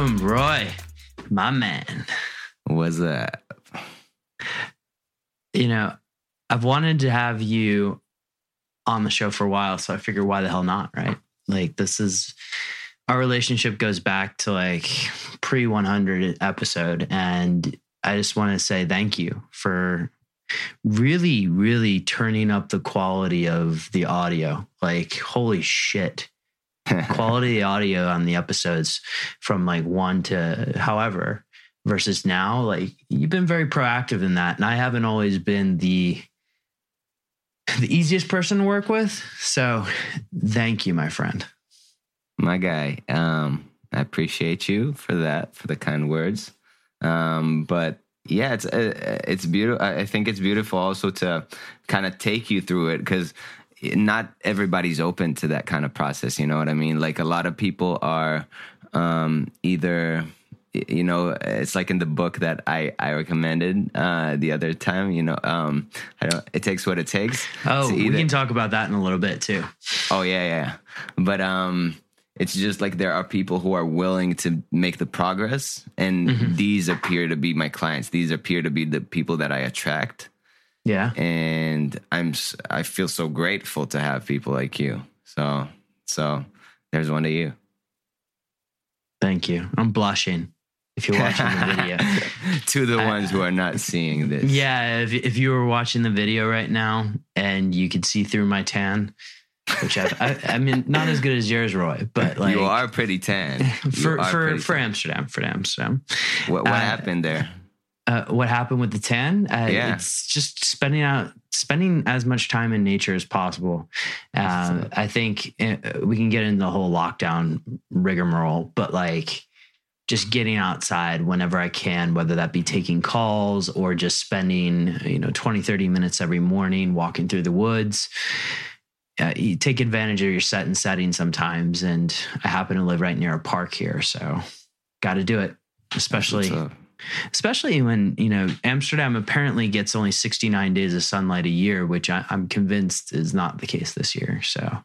Roy, my man. What's that? You know, I've wanted to have you on the show for a while, so I figured why the hell not, right? Like this is our relationship goes back to like pre 100 episode and I just want to say thank you for really really turning up the quality of the audio. Like holy shit. quality audio on the episodes from like 1 to however versus now like you've been very proactive in that and I haven't always been the the easiest person to work with. So thank you, my friend. My guy. Um, I appreciate you for that, for the kind words. Um, but yeah, it's uh, it's beautiful. I think it's beautiful also to kind of take you through it because not everybody's open to that kind of process. You know what I mean? Like a lot of people are um, either you know it's like in the book that i i recommended uh the other time you know um i don't it takes what it takes oh we can talk about that in a little bit too oh yeah yeah but um it's just like there are people who are willing to make the progress and mm-hmm. these appear to be my clients these appear to be the people that i attract yeah and i'm i feel so grateful to have people like you so so there's one to you thank you i'm blushing if you're watching the video. to the ones who are not seeing this. Yeah, if, if you were watching the video right now and you could see through my tan, which I, I, I mean, not as good as yours, Roy, but like you are pretty tan for for for tan. Amsterdam. For Amsterdam, what what uh, happened there? Uh, what happened with the tan? Uh, yeah. It's just spending out, spending as much time in nature as possible. Uh, I think uh, we can get into the whole lockdown rigmarole, but like just getting outside whenever I can, whether that be taking calls or just spending, you know, 20, 30 minutes every morning walking through the woods. Uh, you take advantage of your set and setting sometimes. And I happen to live right near a park here. So got to do it, especially. Especially when, you know, Amsterdam apparently gets only 69 days of sunlight a year, which I, am convinced is not the case this year. So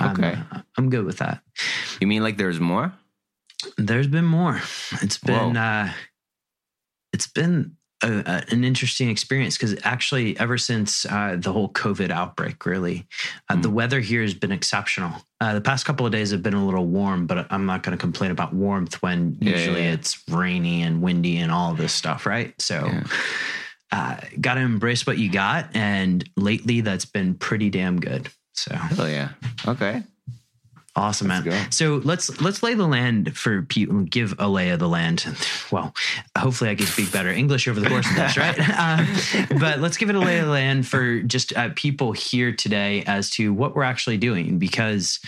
okay. I'm, I'm good with that. You mean like there's more? There's been more. It's been uh, it's been a, a, an interesting experience because actually, ever since uh, the whole COVID outbreak, really, uh, mm. the weather here has been exceptional. Uh, the past couple of days have been a little warm, but I'm not going to complain about warmth when yeah, usually yeah, yeah. it's rainy and windy and all this stuff, right? So. Uh, got to embrace what you got, and lately that's been pretty damn good. So, oh yeah, okay. Awesome, man. Let's so let's let's lay the land for people. Give a lay of the land. Well, hopefully I can speak better English over the course of this, right? Uh, but let's give it a lay of the land for just uh, people here today as to what we're actually doing, because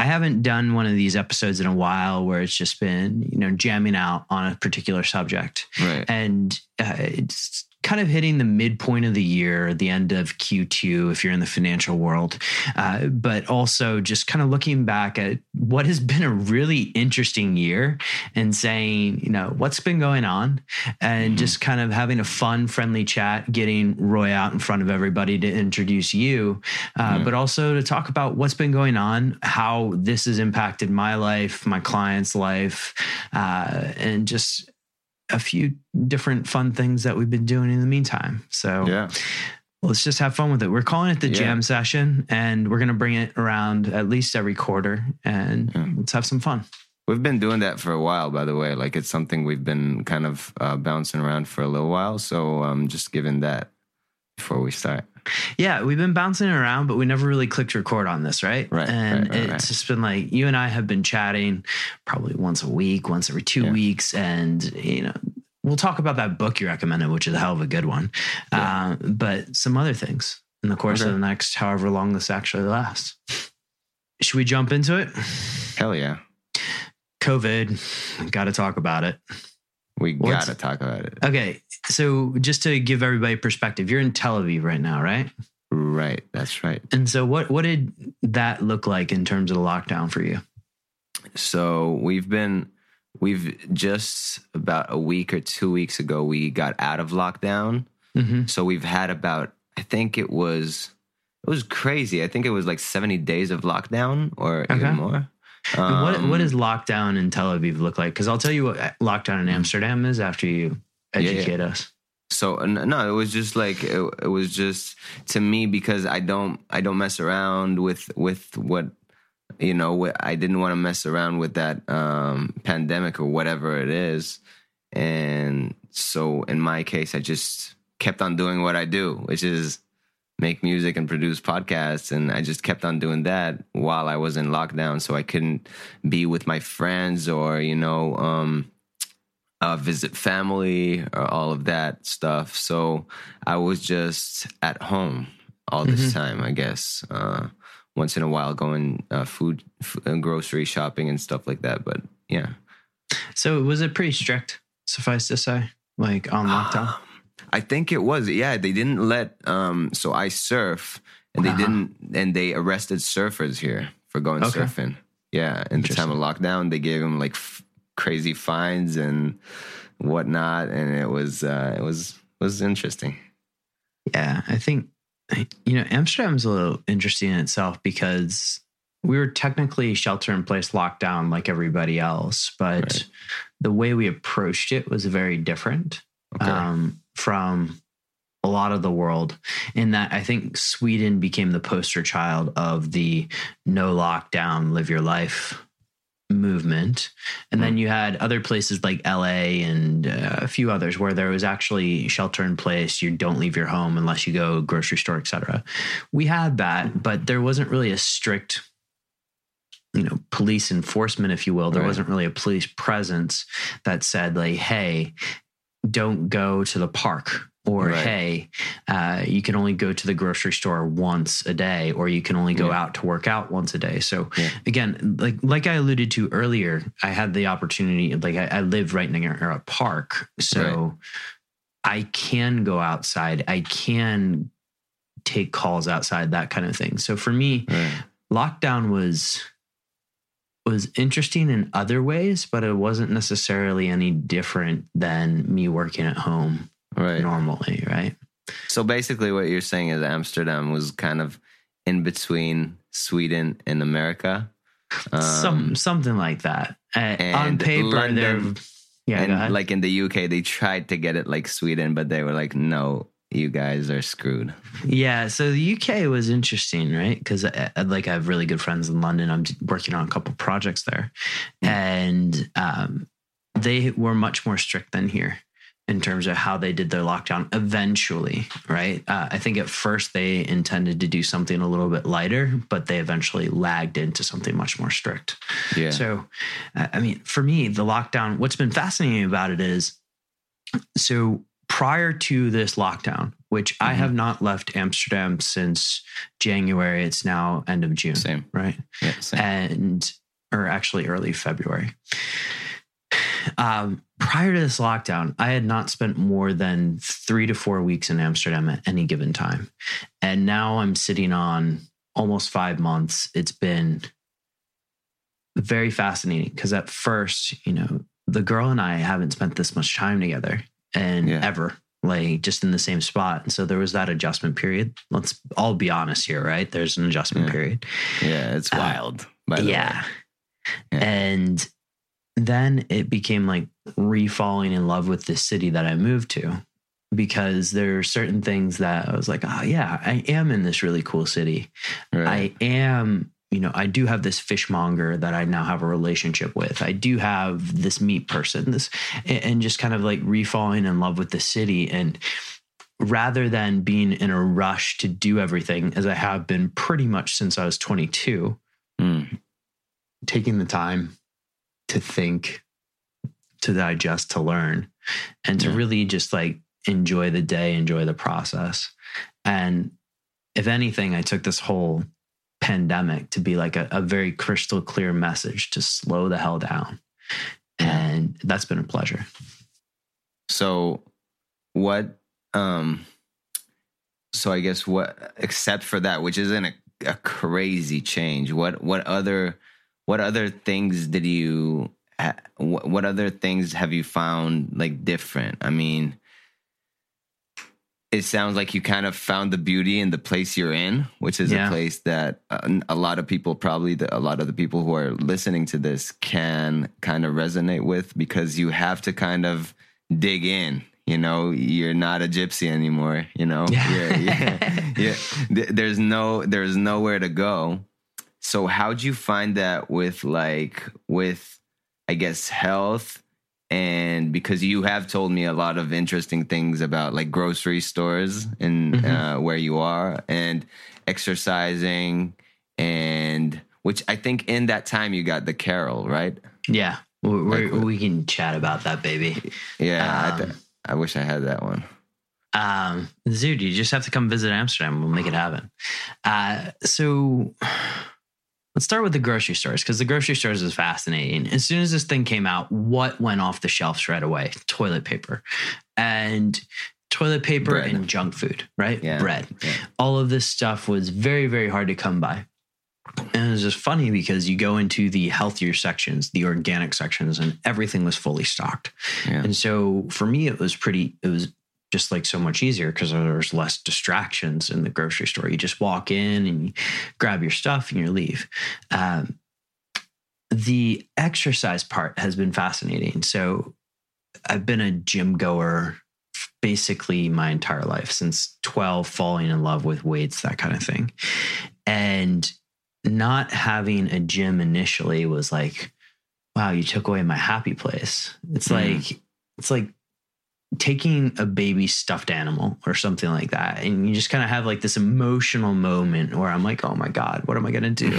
I haven't done one of these episodes in a while where it's just been you know jamming out on a particular subject, right? And uh, it's kind of hitting the midpoint of the year, the end of Q2, if you're in the financial world, uh, but also just kind of looking back at what has been a really interesting year and saying, you know, what's been going on and mm-hmm. just kind of having a fun, friendly chat, getting Roy out in front of everybody to introduce you, uh, mm-hmm. but also to talk about what's been going on, how this has impacted my life, my client's life, uh, and just a few different fun things that we've been doing in the meantime. So yeah. Let's just have fun with it. We're calling it the yeah. jam session and we're going to bring it around at least every quarter and yeah. let's have some fun. We've been doing that for a while, by the way. Like it's something we've been kind of uh, bouncing around for a little while. So um, just giving that before we start. Yeah, we've been bouncing around, but we never really clicked record on this, right? Right. And right, right, it's right. just been like you and I have been chatting probably once a week, once every two yeah. weeks, and you know we'll talk about that book you recommended, which is a hell of a good one. Yeah. Uh, but some other things in the course okay. of the next however long this actually lasts. Should we jump into it? Hell yeah. COVID, got to talk about it. We got to talk about it. Okay. So, just to give everybody perspective, you're in Tel Aviv right now, right? Right. That's right. And so, what, what did that look like in terms of the lockdown for you? So, we've been, we've just about a week or two weeks ago, we got out of lockdown. Mm-hmm. So, we've had about, I think it was, it was crazy. I think it was like 70 days of lockdown or okay. even more. Um, what what does lockdown in Tel Aviv look like? Because I'll tell you what lockdown in Amsterdam is after you educate yeah, yeah. us. So no, it was just like it, it, was just to me because I don't I don't mess around with with what you know I didn't want to mess around with that um, pandemic or whatever it is, and so in my case I just kept on doing what I do, which is make music and produce podcasts and I just kept on doing that while I was in lockdown so I couldn't be with my friends or you know um uh, visit family or all of that stuff. So I was just at home all this mm-hmm. time I guess uh once in a while going uh, food f- uh, grocery shopping and stuff like that but yeah. So it was it pretty strict suffice to say like on lockdown I think it was. Yeah, they didn't let. Um, so I surf, and they uh-huh. didn't, and they arrested surfers here for going okay. surfing. Yeah, in the time of lockdown, they gave them like f- crazy fines and whatnot, and it was uh, it was was interesting. Yeah, I think you know Amsterdam's a little interesting in itself because we were technically shelter in place lockdown like everybody else, but right. the way we approached it was very different. Okay. Um, from a lot of the world in that I think Sweden became the poster child of the no lockdown, live your life movement. And mm then you had other places like LA and uh, a few others where there was actually shelter in place. You don't leave your home unless you go grocery store, etc. We had that, but there wasn't really a strict you know police enforcement if you will there right. wasn't really a police presence that said like hey don't go to the park or right. hey uh, you can only go to the grocery store once a day or you can only go yeah. out to work out once a day so yeah. again like like i alluded to earlier i had the opportunity like i, I live right near a park so right. i can go outside i can take calls outside that kind of thing so for me right. lockdown was was interesting in other ways, but it wasn't necessarily any different than me working at home right. normally, right? So basically, what you're saying is Amsterdam was kind of in between Sweden and America. Um, Some something like that. Uh, on paper, London, they're yeah, and like in the UK, they tried to get it like Sweden, but they were like, no, you guys are screwed. Yeah, so the UK was interesting, right? Because uh, uh, like I have really good friends in London. I'm working on a couple projects there, mm. and um, they were much more strict than here in terms of how they did their lockdown. Eventually, right? Uh, I think at first they intended to do something a little bit lighter, but they eventually lagged into something much more strict. Yeah. So, I mean, for me, the lockdown. What's been fascinating about it is, so prior to this lockdown, which mm-hmm. I have not left Amsterdam since January. It's now end of June. Same. Right. Yeah. Same. And, or actually early February. Um, prior to this lockdown, I had not spent more than three to four weeks in Amsterdam at any given time. And now I'm sitting on almost five months. It's been very fascinating because at first, you know, the girl and I haven't spent this much time together and yeah. ever like just in the same spot. And so there was that adjustment period. Let's all be honest here, right? There's an adjustment yeah. period. Yeah, it's uh, wild. Uh, yeah. yeah. And then it became like refalling in love with the city that I moved to because there are certain things that I was like, oh yeah, I am in this really cool city. Right. I am you know, I do have this fishmonger that I now have a relationship with. I do have this meat person, this, and just kind of like refalling in love with the city. And rather than being in a rush to do everything, as I have been pretty much since I was 22, mm. taking the time to think, to digest, to learn, and to yeah. really just like enjoy the day, enjoy the process. And if anything, I took this whole pandemic to be like a, a very crystal clear message to slow the hell down. And that's been a pleasure. So, what, um, so I guess what, except for that, which isn't a, a crazy change, what, what other, what other things did you, what, what other things have you found like different? I mean, it sounds like you kind of found the beauty in the place you're in, which is yeah. a place that uh, a, a lot of people, probably the, a lot of the people who are listening to this, can kind of resonate with because you have to kind of dig in. You know, you're not a gypsy anymore. You know, yeah, yeah, yeah. There's no, there's nowhere to go. So, how'd you find that with like with, I guess, health and because you have told me a lot of interesting things about like grocery stores and mm-hmm. uh, where you are and exercising and which I think in that time you got the Carol right? Yeah. We like, we can chat about that baby. Yeah um, I, th- I wish I had that one. um dude you just have to come visit Amsterdam. We'll make it happen. Uh so Let's start with the grocery stores because the grocery stores is fascinating. As soon as this thing came out, what went off the shelves right away? Toilet paper. And toilet paper Bread. and junk food, right? Yeah. Bread. Yeah. All of this stuff was very, very hard to come by. And it was just funny because you go into the healthier sections, the organic sections, and everything was fully stocked. Yeah. And so for me, it was pretty, it was just like so much easier because there's less distractions in the grocery store. You just walk in and you grab your stuff and you leave. Um, the exercise part has been fascinating. So I've been a gym goer basically my entire life since 12, falling in love with weights, that kind of thing. And not having a gym initially was like, wow, you took away my happy place. It's mm. like, it's like taking a baby stuffed animal or something like that and you just kind of have like this emotional moment where i'm like oh my god what am i gonna do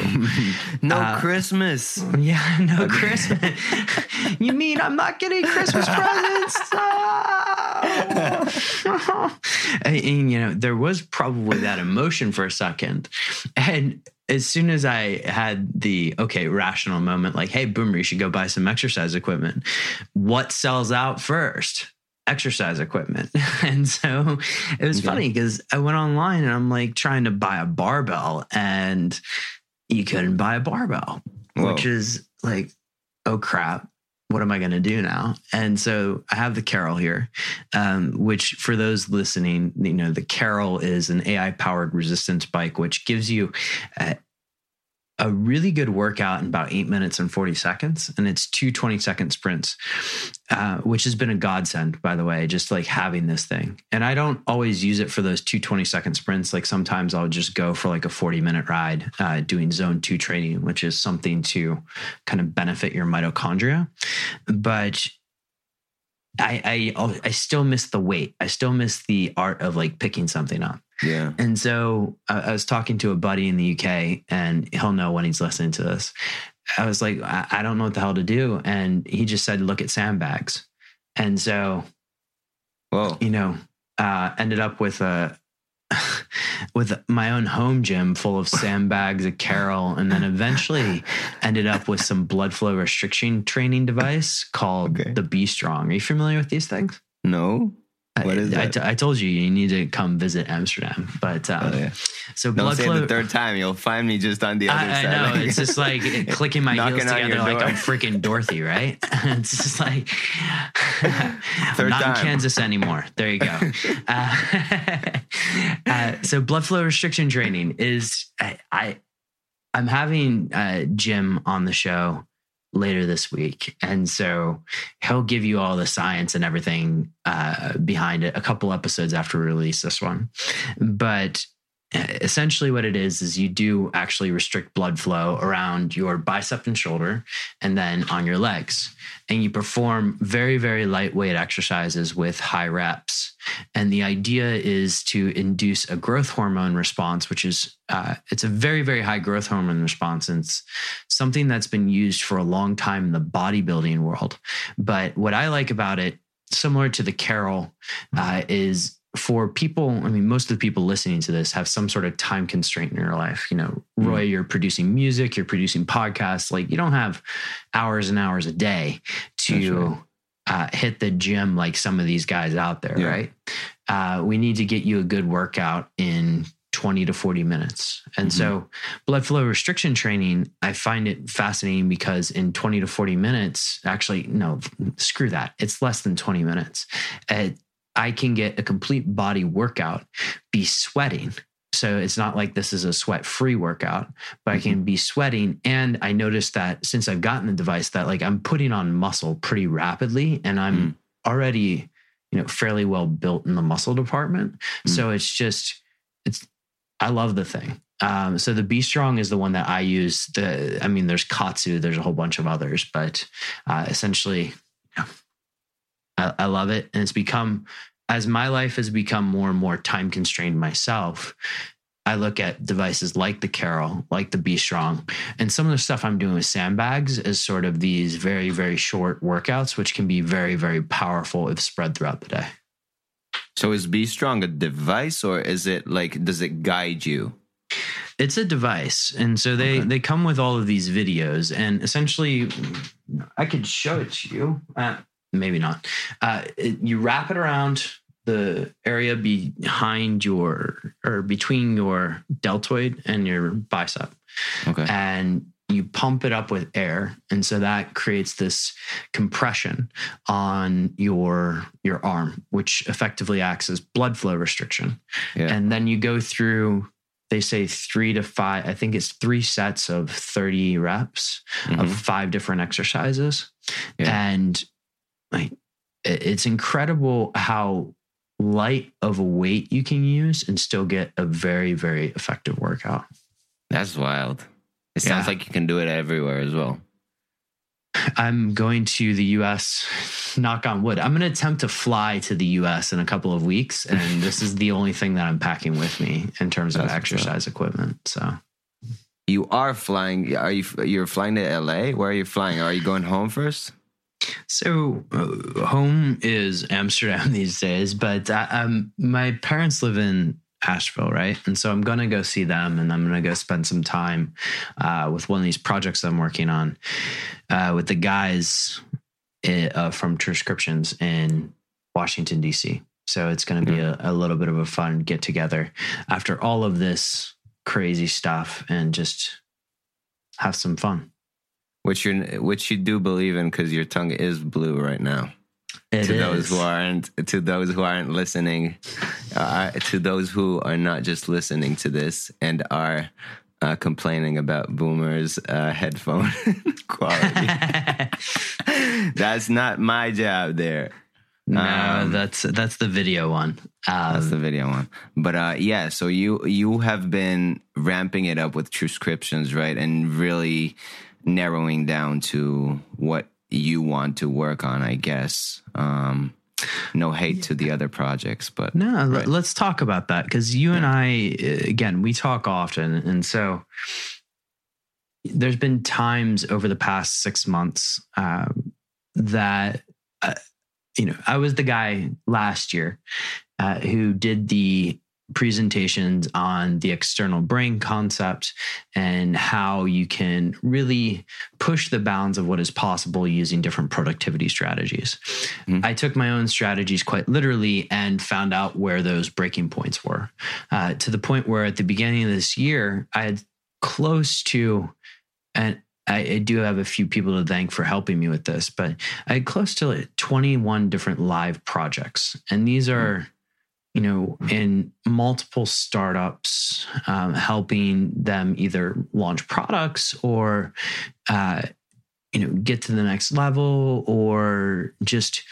no uh, christmas yeah no christmas you mean i'm not getting christmas presents oh. and, and, you know there was probably that emotion for a second and as soon as I had the okay rational moment, like, hey, Boomer, you should go buy some exercise equipment. What sells out first? Exercise equipment. and so it was okay. funny because I went online and I'm like trying to buy a barbell and you couldn't buy a barbell, Whoa. which is like, oh crap. What am I going to do now? And so I have the Carol here, um, which for those listening, you know, the Carol is an AI powered resistance bike, which gives you uh, a really good workout in about eight minutes and 40 seconds. And it's two 20 second sprints, uh, which has been a godsend, by the way, just like having this thing. And I don't always use it for those two 20 second sprints. Like sometimes I'll just go for like a 40 minute ride uh, doing zone two training, which is something to kind of benefit your mitochondria. But I, I I still miss the weight. I still miss the art of like picking something up. Yeah. And so I, I was talking to a buddy in the UK, and he'll know when he's listening to this. I was like, I, I don't know what the hell to do, and he just said, look at sandbags. And so, well, you know, uh, ended up with a with my own home gym full of sandbags, a Carol, and then eventually ended up with some blood flow restriction training device called okay. the B Strong. Are you familiar with these things? No. What is I, I, t- I told you you need to come visit Amsterdam, but um, oh, yeah. so Don't blood say flow. the third time, you'll find me just on the other I, side. I know it's just like clicking my heels together like I'm freaking Dorothy, right? it's just like I'm not time. in Kansas anymore. There you go. uh, uh, so blood flow restriction training is I, I I'm having uh, Jim on the show later this week. And so he'll give you all the science and everything uh, behind it a couple episodes after we release this one. But essentially what it is is you do actually restrict blood flow around your bicep and shoulder and then on your legs. And you perform very very lightweight exercises with high reps. And the idea is to induce a growth hormone response which is uh, it's a very very high growth hormone response. And it's something that's been used for a long time in the bodybuilding world. But what i like about it similar to the carol uh, is for people, I mean, most of the people listening to this have some sort of time constraint in your life. You know, Roy, mm. you're producing music, you're producing podcasts. Like you don't have hours and hours a day to right. uh, hit the gym like some of these guys out there, yeah. right? Uh, we need to get you a good workout in 20 to 40 minutes. And mm-hmm. so, blood flow restriction training, I find it fascinating because in 20 to 40 minutes, actually, no, screw that. It's less than 20 minutes. I can get a complete body workout, be sweating. So it's not like this is a sweat free workout, but mm-hmm. I can mm-hmm. be sweating. And I noticed that since I've gotten the device, that like I'm putting on muscle pretty rapidly and I'm mm. already, you know, fairly well built in the muscle department. Mm. So it's just, it's, I love the thing. Um, so the B Strong is the one that I use. The, I mean, there's KAATSU, there's a whole bunch of others, but uh, essentially, I, I love it. And it's become, as my life has become more and more time constrained myself, I look at devices like the Carol, like the B Strong, and some of the stuff I'm doing with sandbags is sort of these very, very short workouts, which can be very, very powerful if spread throughout the day. So is B Strong a device or is it like, does it guide you? It's a device. And so they, okay. they come with all of these videos and essentially I could show it to you. Uh, maybe not. Uh, you wrap it around the area behind your or between your deltoid and your bicep. Okay. And you pump it up with air and so that creates this compression on your your arm which effectively acts as blood flow restriction yeah. and then you go through they say 3 to 5 I think it's 3 sets of 30 reps mm-hmm. of five different exercises yeah. and like it's incredible how light of a weight you can use and still get a very very effective workout. That's wild. It sounds yeah. like you can do it everywhere as well. I'm going to the us knock on wood. I'm going to attempt to fly to the us in a couple of weeks and this is the only thing that i'm packing with me in terms of exercise equipment so. You are flying. Are you you're flying to la where are you flying? Are you going home first so, uh, home is Amsterdam these days, but I, uh, um, my parents live in Asheville, right? And so I'm going to go see them and I'm going to go spend some time uh, with one of these projects I'm working on uh, with the guys uh, from Transcriptions in Washington, D.C. So it's going to be a, a little bit of a fun get together after all of this crazy stuff and just have some fun which you which you do believe in because your tongue is blue right now. It to is. those who aren't to those who aren't listening, uh, to those who are not just listening to this and are uh, complaining about boomers uh, headphone quality. that's not my job there. No, um, that's that's the video one. Um, that's the video one. But uh, yeah, so you you have been ramping it up with transcriptions, right? And really narrowing down to what you want to work on, I guess. Um, no hate to the other projects, but no, right. let's talk about that because you yeah. and I, uh, again, we talk often, and so there's been times over the past six months um, that uh, you know I was the guy last year uh, who did the presentations on the external brain concept and how you can really push the bounds of what is possible using different productivity strategies. Mm-hmm. I took my own strategies quite literally and found out where those breaking points were uh, to the point where at the beginning of this year, I had close to, and I, do have a few people to thank for helping me with this, but I had close to like 21 different live projects. And these are, mm-hmm you know, in multiple startups, um, helping them either launch products or, uh, you know, get to the next level or just,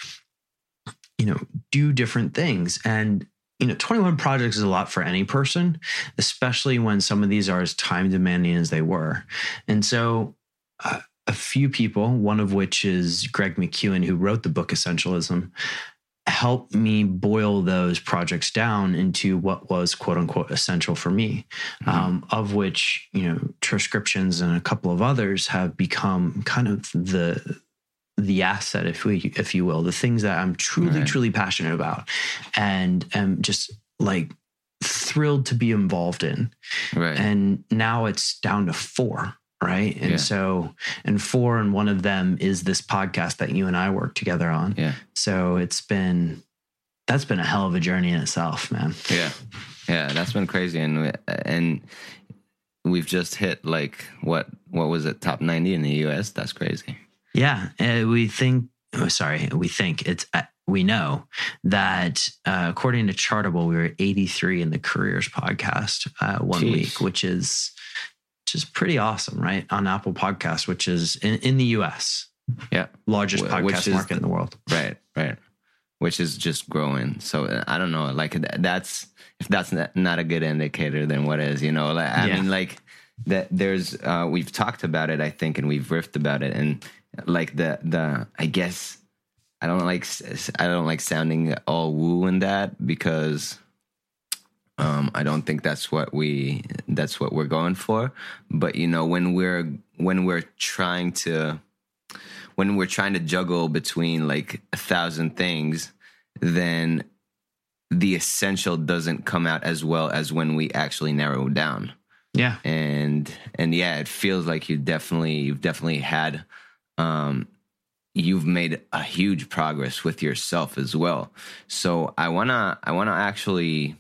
you know, do different things. And, you know, 21 projects is a lot for any person, especially when some of these are as time demanding as they were. And so, uh, a few people, one of which is Greg McKeown, who wrote the book Essentialism, help me boil those projects down into what was quote unquote essential for me, mm-hmm. um, of which, you know, transcriptions and a couple of others have become kind of the the asset, if we, if you will, the things that I'm truly, right. truly passionate about, and am just like thrilled to be involved in. Right. And now it's down to four. Right. And yeah. so, and four, and one of them is this podcast that you and I work together on. Yeah. So it's been, that's been a hell of a journey in itself, man. Yeah. Yeah. That's been crazy. And, and, we've just hit like what what was it top 90 in the US that's crazy yeah uh, we think oh, sorry we think it's uh, we know that uh, according to Chartable, we were 83 in the careers podcast uh, one Jeez. week, which is just pretty awesome, right? On Apple Podcast, which is in, in the US. Yeah. Largest podcast market in the world. Right, right. Which is just growing. So uh, I don't know, like that's, if that's not a good indicator, then what is, you know, like, I yeah. mean, like that there's, uh, we've talked about it, I think, and we've riffed about it. And like the, the, I guess, I don't like I don't like sounding all woo in that because um, I don't think that's what we that's what we're going for. But you know, when we're when we're trying to when we're trying to juggle between like a thousand things, then the essential doesn't come out as well as when we actually narrow down. Yeah. And and yeah, it feels like you definitely you've definitely had um you've made a huge progress with yourself as well. So I wanna I wanna actually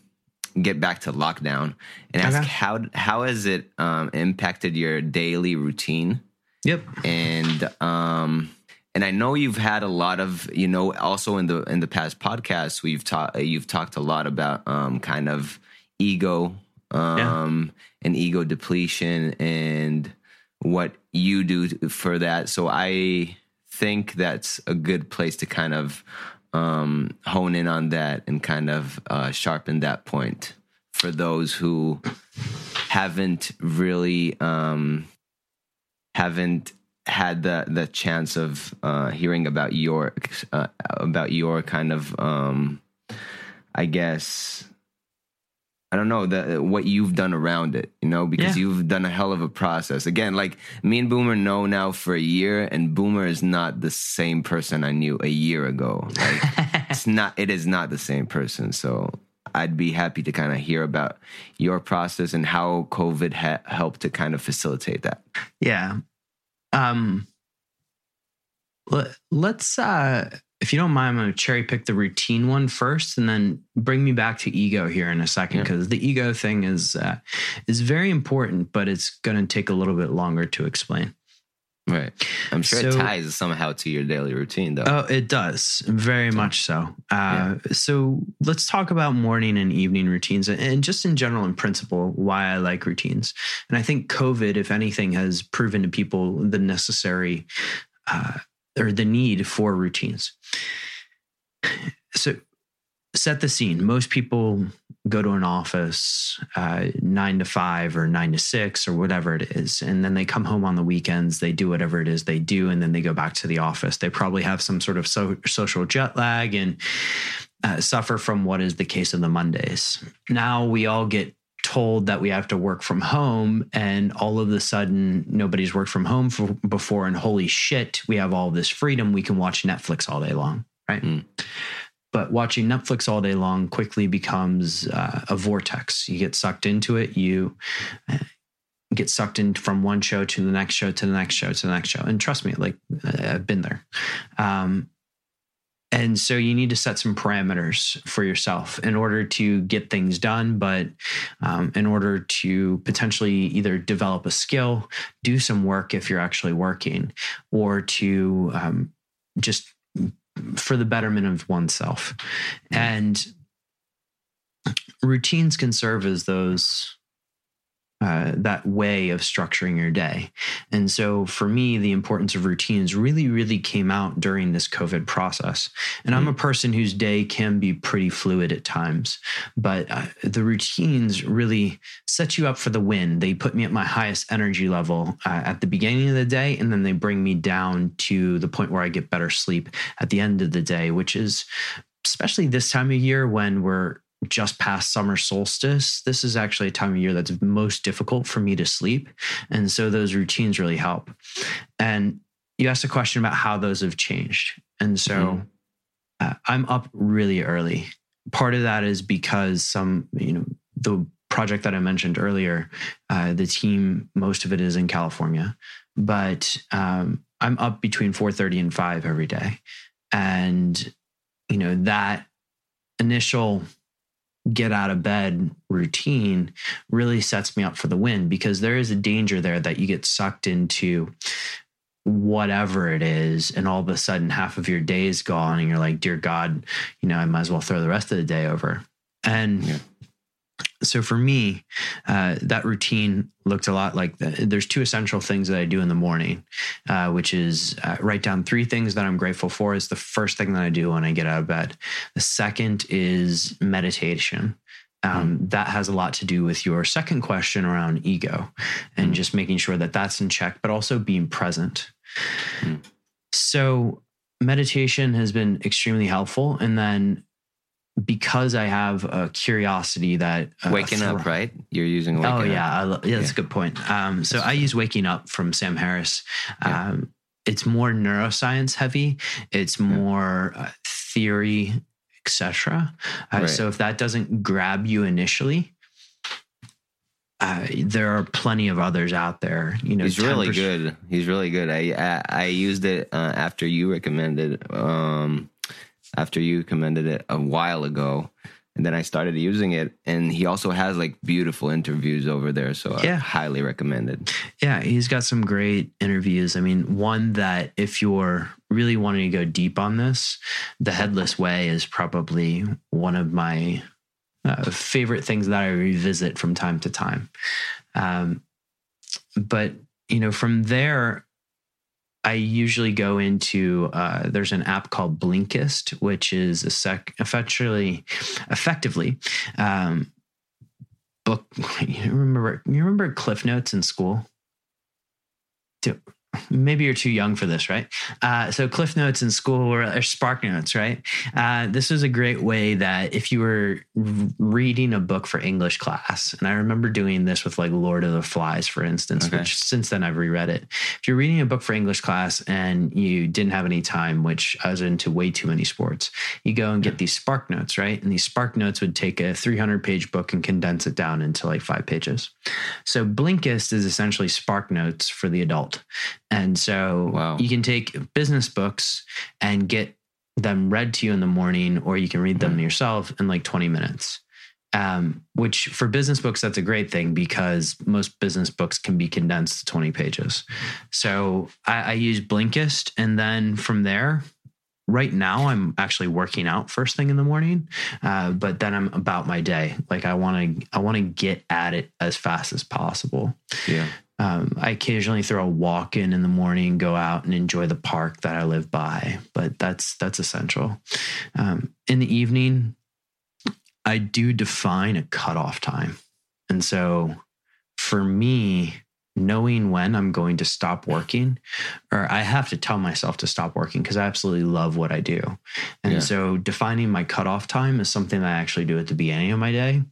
get back to lockdown and ask okay. how how has it um, impacted your daily routine? Yep. And um and I know you've had a lot of you know also in the in the past podcasts we've talked you've talked a lot about um kind of ego um yeah. and ego depletion and what you do for that. So I think that's a good place to kind of um, hone in on that and kind of uh, sharpen that point for those who haven't really um, haven't had the the chance of uh, hearing about your uh, about your kind of um, I guess I don't know the what you've done around it, you know, because yeah. you've done a hell of a process. Again, like me and Boomer know now for a year, and Boomer is not the same person I knew a year ago. Like it's not, it is not the same person. So I'd be happy to kind of hear about your process and how COVID ha- helped to kind of facilitate that. Yeah. Um. Let, let's uh if you don't mind, I'm going to cherry pick the routine one first, and then bring me back to ego here in a second because yeah. the ego thing is uh, is very important, but it's going to take a little bit longer to explain. Right. I'm sure so, it ties somehow to your daily routine, though. Oh, it does. Very so, much so. Uh, yeah. So let's talk about morning and evening routines and just in general, in principle, why I like routines. And I think COVID, if anything, has proven to people the necessary uh, or the need for routines. So, set the scene. Most people go to an office uh, nine to five or nine to six or whatever it is. And then they come home on the weekends, they do whatever it is they do, and then they go back to the office. They probably have some sort of so- social jet lag and uh, suffer from what is the case of the Mondays. Now we all get told that we have to work from home and all of a sudden nobody's worked from home for, before and holy shit we have all this freedom. We can watch netflix all day long right? Mm. but watching netflix all day long quickly becomes uh, a vortex. You get sucked into it. You uh, get sucked in from one show to the next show to the next show to the next show. And trust me like i've been there. Um, and so you need to set some parameters for yourself in order to get things done, but um, in order to potentially either develop a skill, do some work if you're actually working, or to um, just for the betterment of oneself. And routines can serve as those uh, that way of structuring your day. And so for me, the importance of routines really, really came out during this COVID process. And mm I'm a mm. person whose day can be pretty fluid at times, but uh, the routines really set you up for the win. They put me at my highest energy level uh, at the beginning of the day, and then they bring me down to the point where I get better sleep at the end of the day, which is especially this time of year when we're just past summer solstice, this is actually a time of year that's most difficult for me to sleep. And so those routines really help. And you asked a question about how those have changed. And so mm-hmm. uh, I'm up really early. Part of that is because some, you know, the project that I mentioned earlier, uh, the team, most of it is in California, but um, I'm up between 4:30 and 5 every day, and you know that initial get out of bed routine really sets me up for the win because there is a danger there that you get sucked into whatever it is and all of a sudden half of your day is gone and you're like dear god you know i might as well throw the rest of the day over and yeah. So for me uh, that routine looked a lot like the, there's two essential things that i do in the morning uh, which is uh, write down three things that i'm grateful for is the first thing that i do when i get out of bed the second is meditation um, mm. that has a lot to do with your second question around ego and mm. just making sure that that's in check, but also being present. Mm. So, meditation has been extremely helpful. And then because I have a curiosity that uh, waking up, right? You're using waking oh yeah, I, yeah, that's yeah. a good point. Um, so I use waking up from Sam Harris. Yeah. Um, it's more neuroscience heavy. It's more uh, theory etc. Uh, right. So if that doesn't grab you initially, uh, there are plenty of others out there. You know, he's 10%. really good. He's really good. I I, I used it uh, after you recommended um, after you commended it a while ago, and then I started using it. And he also has like beautiful interviews over there, so yeah. I highly recommend it. Yeah, he's got some great interviews. I mean, one that if you're really wanting to go deep on this, the Headless Way is probably one of my uh, favorite things that I revisit from time to time. Um, but you know, from there, I usually go into uh, there's an app called Blinkist, which is a sec effectively effectively um, book. You remember you remember Cliff Notes in school? Do, maybe you're too young for this, right? Uh, so Cliff Notes in school or, or Spark Notes, right? Uh, this was a great way that if you were reading a book for English class, and I remember doing this with like Lord of the Flies, for instance, okay. which since then I've reread it. If you're reading a book for English class and you didn't have any time, which I was into way too many sports, you go and get these Spark Notes, right? And these Spark Notes would take a 300 page book and condense it down into like five pages. So Blinkist is essentially Spark Notes for the adult. And so wow. you can take business books and get them read to you in the morning, or you can read them mm-hmm. yourself in like 20 minutes. Um, which for business books, that's a great thing because most business books can be condensed to 20 pages. So I, I use Blinkist. And then from there, right now i'm actually working out first thing in the morning uh, but then i'm about my day like i want to i want to get at it as fast as possible yeah um, I occasionally throw a walk in in the morning, go out and enjoy the park that I live by, but that's that's essential. Um, in the evening, I do define a cutoff time, and so for me, knowing when I'm going to stop working, or I have to tell myself to stop working because I absolutely love what I do, and yeah. so defining my cutoff time is something that I actually do at the beginning of my day.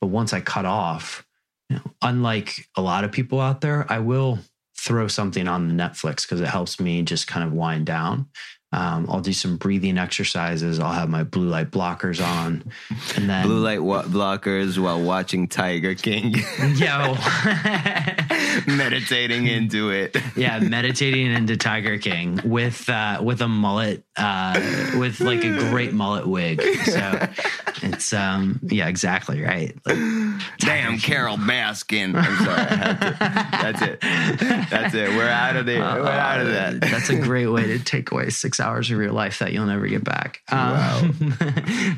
But once I cut off you know, unlike a lot of people out there, I will throw something on the Netflix because it helps me just kind of wind down. Um, I'll do some breathing exercises. I'll have my blue light blockers on, and then blue light wa- blockers while watching Tiger King. Yo, meditating into it. yeah, meditating into Tiger King with uh, with a mullet, uh, with like a great mullet wig. So it's um yeah exactly right. Like, Damn, Carole Baskin. I'm sorry. That's it. That's it. We're out of there. Uh, We're out of that. That's a great way to take away six hours of your life that you'll never get back. Wow. Um,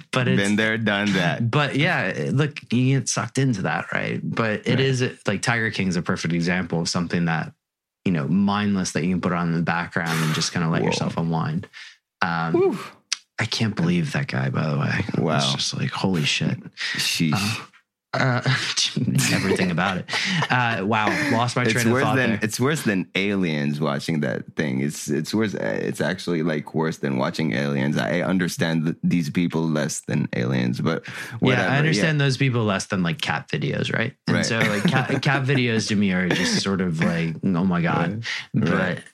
but it's been there, done that. But yeah, look, you get sucked into that, right? But it right. is like Tiger King is a perfect example of something that you know mindless that you can put on in the background and just kind of let Whoa. yourself unwind. Um, I can't believe that guy, by the way. Wow. It's just like, holy shit. Uh, uh, everything about it. Uh, wow, lost my train it's of worse thought. Than, there. It's worse than Aliens. Watching that thing, it's it's worse. It's actually like worse than watching Aliens. I understand these people less than Aliens, but whatever. yeah, I understand yeah. those people less than like cat videos, right? And right. so like cat, cat videos to me are just sort of like, oh my god, right. but. Right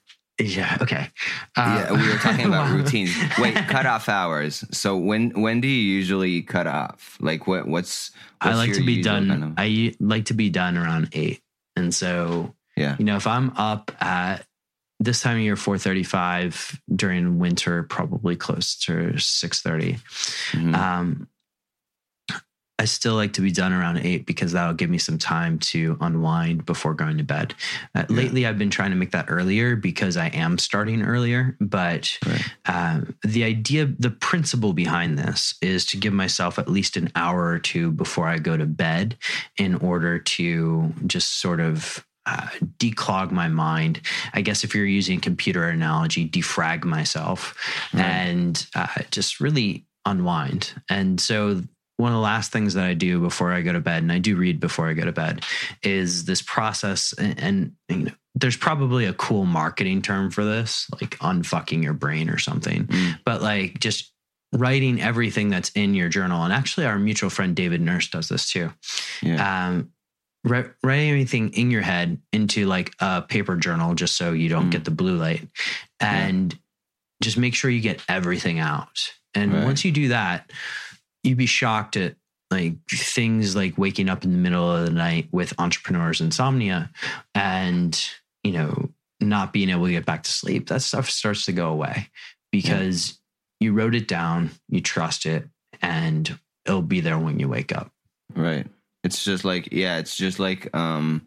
Yeah. Okay. Uh, yeah, we were talking about routines. Wait, cutoff hours. So when when do you usually cut off? Like what? What's, what's I like to be done. Kind of? I like to be done around eight, and so yeah, you know, if I'm up at this time of year, four thirty-five during winter, probably close to six thirty. mm mm-hmm. Um, I still like to be done around eight because that'll give me some time to unwind before going to bed. Uh, yeah. Lately, I've been trying to make that earlier because I am starting earlier. But right. uh, the idea, the principle behind this is to give myself at least an hour or two before I go to bed in order to just sort of uh, declog my mind. I guess if you're using computer analogy, defrag myself right. and uh, just really unwind. And so one of the last things that I do before I go to bed, and I do read before I go to bed, is this process. And, and you know, there's probably a cool marketing term for this, like unfucking your brain or something. Mm. But like just writing everything that's in your journal. And actually, our mutual friend David Nurse does this too. Yeah. Um, writing anything in your head into like a paper journal just so you don't mm. get the blue light and yeah. just make sure you get everything out. And right. once you do that, you'd be shocked at like things like waking up in the middle of the night with entrepreneurs insomnia and you know not being able to get back to sleep. That stuff starts to go away because yeah. you wrote it down you trust it and it'll be there when you wake up. Right. It's just like yeah it's just like um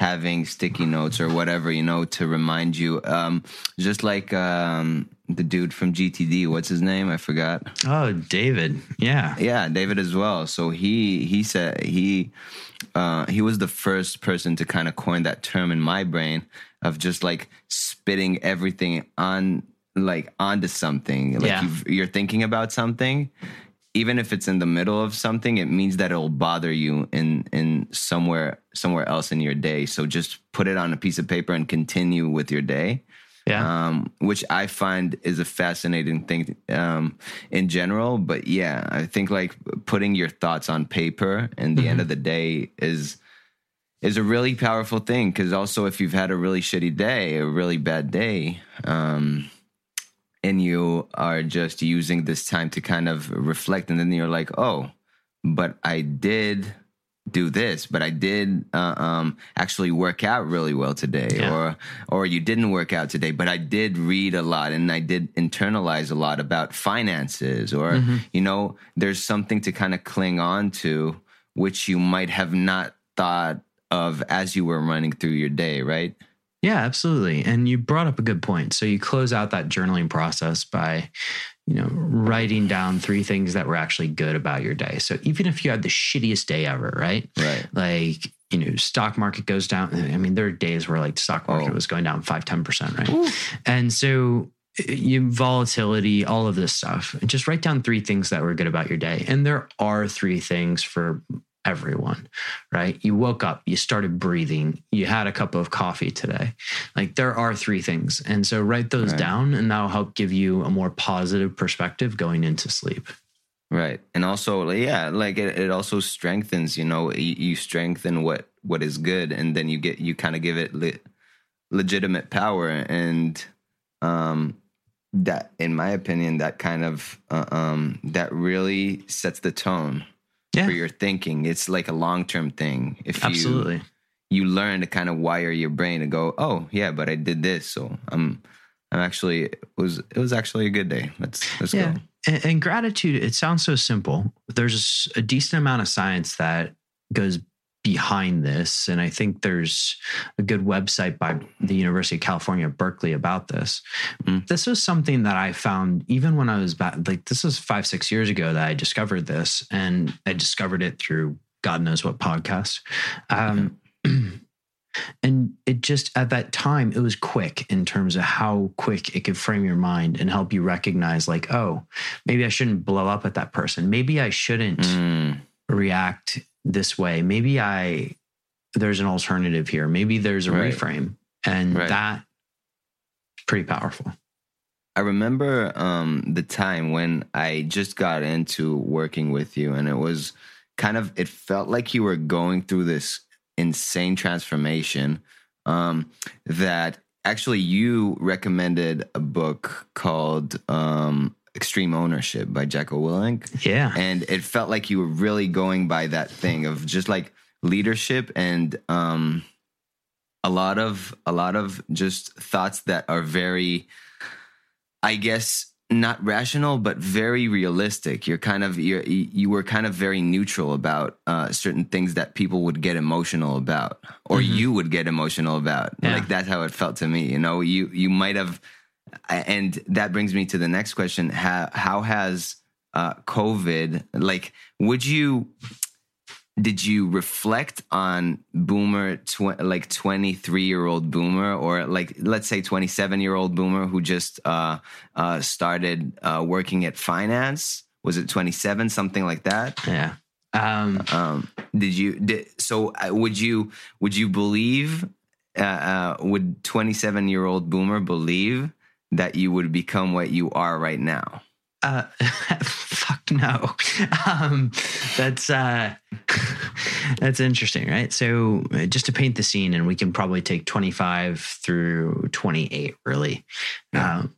having sticky notes or whatever you know to remind you. Um just like um the dude from GTD. What's his name? I forgot. Oh, David. Yeah. Yeah, David as well. So he he said he uh, he was the first person to kind of coin that term in my brain of just like spitting everything on like onto something. Like yeah. you're thinking about something, even if it's in the middle of something, it means that it'll bother you in in somewhere somewhere else in your day. So just put it on a piece of paper and continue with your day yeah. Um, which I find is a fascinating thing um, in general. But yeah, I think like putting your thoughts on paper in the mm-hmm. end of the day is is a really powerful thing because also if you've had a really shitty day, a really bad day, um, and you are just using this time to kind of reflect, and then you're like, oh, but I did do this, but I did uh, um, actually work out really well today, yeah. or or you didn't work out today, but I did read a lot and I did internalize a lot about finances, or mm-hmm. you know, there's something to kind of cling on to, which you might have not thought of as you were running through your day, right? Yeah, absolutely. And you brought up a good point. So you close out that journaling process by you know, writing down three things that were actually good about your day. So even if you had the shittiest day ever, right? Right. Like, you know, stock market goes down. I mean, there are days where like stock market oh. was going down five, 10%, right? Ooh. And so eh, you volatility, all of this stuff. And just write down three things that were good about your day. And there are three things for everyone, right? You woke up, you started breathing, you had a cup of coffee today. Like there are three things. And so write those right. down and that'll help give you a more positive perspective going into sleep. Right. And also, yeah, like it, it also strengthens, you know, you, you, strengthen what, what is good and then you get, you kind of give it le- legitimate power. And, um, that, in my opinion, that kind of, uh, um, that really sets the tone yeah. for your thinking. It's like a long term thing. If absolutely you, you learn to kind of wire your brain to go, oh yeah, but I did this, so I'm I'm actually it was it was actually a good day. Let's let's yeah. go. And, and gratitude. It sounds so simple. There's a decent amount of science that goes behind this. And I think there's a good website by the University of California, Berkeley about this. Mm. This was something that I found even when I was back, like this was five, six years ago that I discovered this. And I discovered it through God knows what podcast. Um, and it just at that time it was quick in terms of how quick it could frame your mind and help you recognize like oh maybe i shouldn't blow up at that person maybe i shouldn't mm. react this way. Maybe I there's an alternative here. Maybe there's a right. reframe. And right. that pretty powerful. I remember um, the time when I just got into working with you, and it was kind of, it felt like you were going through this insane transformation um, that actually you recommended a book called um, Extreme Ownership by Jocko Willink. Yeah. And it felt like you were really going by that thing of just like leadership and um a lot of a lot of just thoughts that are very I guess not rational but very realistic you're kind of you you were kind of very neutral about uh, certain things that people would get emotional about or mm-hmm. you would get emotional about yeah. like that's how it felt to me you know you you might have and that brings me to the next question. How how has uh, covid like would you did you reflect on boomer tw- like 23 year old boomer or like let's say 27 year old boomer who just uh, uh, started uh, working at finance? Was it 27 something like that? Yeah. Um, um, did you did so uh, would you would you believe uh, uh, would 27 year old boomer believe that you would become what you are right now uh, fuck no. Um, that's uh, that's interesting, right? So uh, just to paint the scene, and we can probably take 25 through 28, really. Yeah. Um,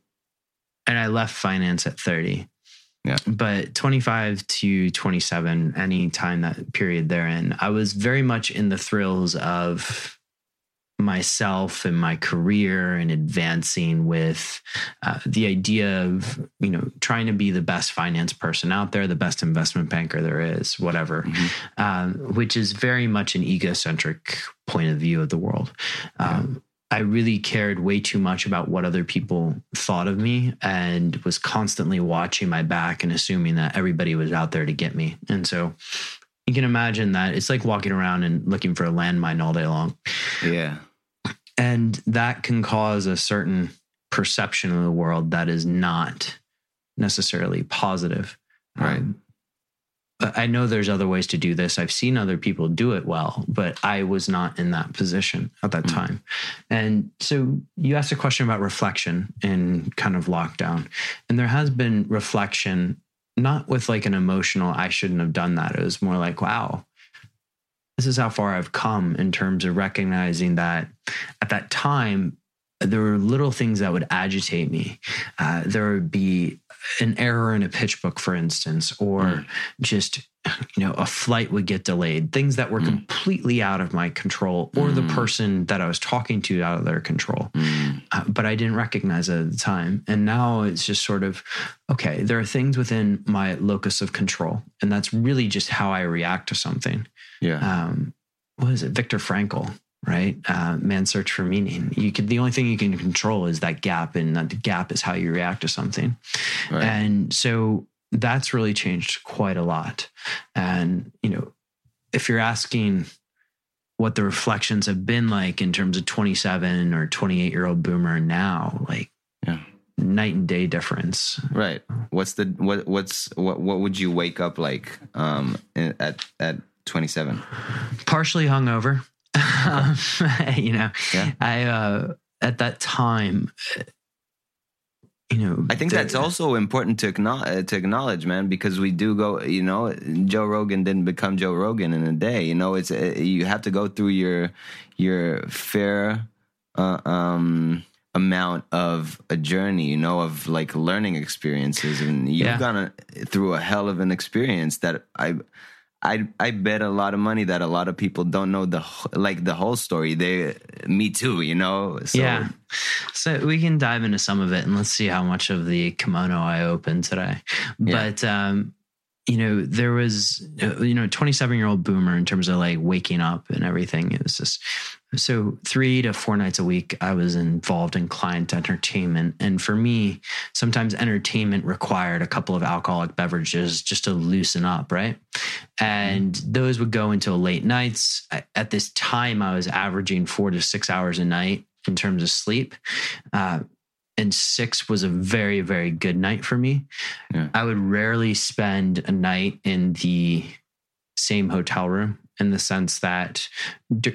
and I left finance at 30. Yeah. But 25 to 27, any time that period therein, I was very much in the thrills of myself and my career and advancing with uh, the idea of you know trying to be the best finance person out there the best investment banker there is whatever mm-hmm. um, which is very much an egocentric point of view of the world um, I really cared way too much about what other people thought of me and was constantly watching my back and assuming that everybody was out there to get me. And so you can imagine that it's like walking around and looking for a landmine all day long. Yeah. And that can cause a certain perception of the world that is not necessarily positive. Right. Um, I know there's other ways to do this. I've seen other people do it well, but I was not in that position at that mm-hmm. time. And so you asked a question about reflection in kind of lockdown. And there has been reflection not with like an emotional, I shouldn't have done that. It was more like, wow, this is how far I've come in terms of recognizing that at that time, there were little things that would agitate me. Uh, there would be an error in a pitch book, for instance, or mm. just you know a flight would get delayed. Things that were mm. completely out of my control, or mm. the person that I was talking to out of their control. Mm. Uh, but I didn't recognize it at the time, and now it's just sort of okay. There are things within my locus of control, and that's really just how I react to something. Yeah. Um, what is it? Viktor Frankl right? Uh, man's search for meaning. You could the only thing you can control is that gap, and that gap is how you react to something. Right. And so that's really changed quite a lot. And you know, if you're asking what the reflections have been like in terms of 27 or 28 year old boomer now, like yeah. night and day difference. Right. What's the what what's what what would you wake up like um at at 27? Partially hungover. um, you know, yeah. I uh, at that time, you know, I think the, that's also important to acknowledge, uh, to acknowledge, man, because we do go. You know, Joe Rogan didn't become Joe Rogan in a day. You know, it's uh, you have to go through your your fair. Uh, um, amount of a journey, you know, of like learning experiences, and you've yeah. gone a, through a hell of an experience that I I I bet a lot of money that a lot of people don't know the like the whole story. They me too, you know. So. Yeah. So we can dive into some of it and let's see how much of the kimono I open today. Yeah. But um you know, there was, you know, 27 year old boomer in terms of like waking up and everything. It was just so three to four nights a week, I was involved in client entertainment. And for me, sometimes entertainment required a couple of alcoholic beverages just to loosen up, right? And those would go until late nights. At this time, I was averaging four to six hours a night in terms of sleep. Uh, and six was a very, very good night for me. Yeah. I would rarely spend a night in the same hotel room in the sense that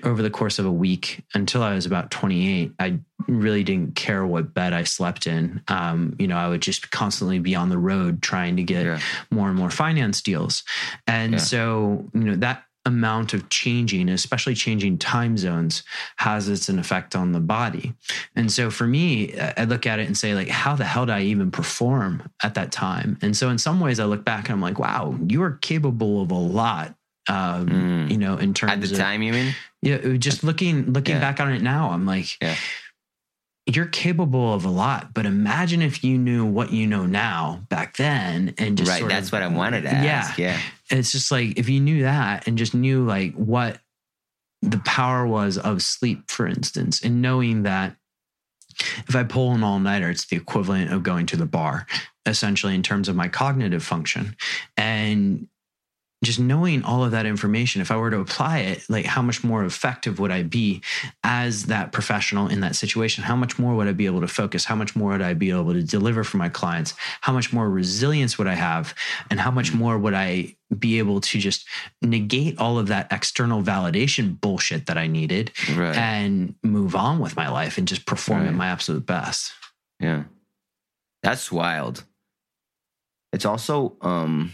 over the course of a week until I was about 28, I really didn't care what bed I slept in. Um, you know, I would just constantly be on the road trying to get yeah. more and more finance deals. And yeah. so, you know, that amount of changing, especially changing time zones, has its an effect on the body. And so for me, I look at it and say, like, how the hell did I even perform at that time? And so in some ways, I look back and I'm like, wow, you are capable of a lot. Um, mm. You know, in terms at the of, time, you mean? Yeah, just looking looking yeah. back on it now, I'm like, yeah you're capable of a lot, but imagine if you knew what you know now back then and just right. that's of, what I wanted to ask. Yeah, yeah. It's just like if you knew that and just knew like what the power was of sleep, for instance, and knowing that if I pull an all nighter, it's the equivalent of going to the bar, essentially in terms of my cognitive function. And just knowing all of that information, if I were to apply it, like how much more effective would I be as that professional in that situation? How much more would I be able to focus? How much more would I be able to deliver for my clients? How much more resilience would I have? And how much more would I be able to just negate all of that external validation bullshit that I needed right. and move on with my life and just perform right. at my absolute best? Yeah. That's wild. It's also, um,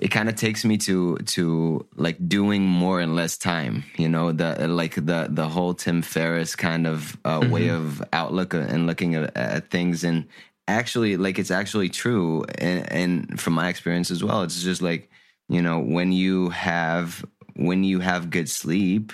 it kind of takes me to to like doing more in less time you know? The like the the whole tim ferriss kind of uh, mm-hmm. way of outlook and looking at, at, things. And actually like it's actually true. And, and from my experience as well it's just like you know when you have when you have good sleep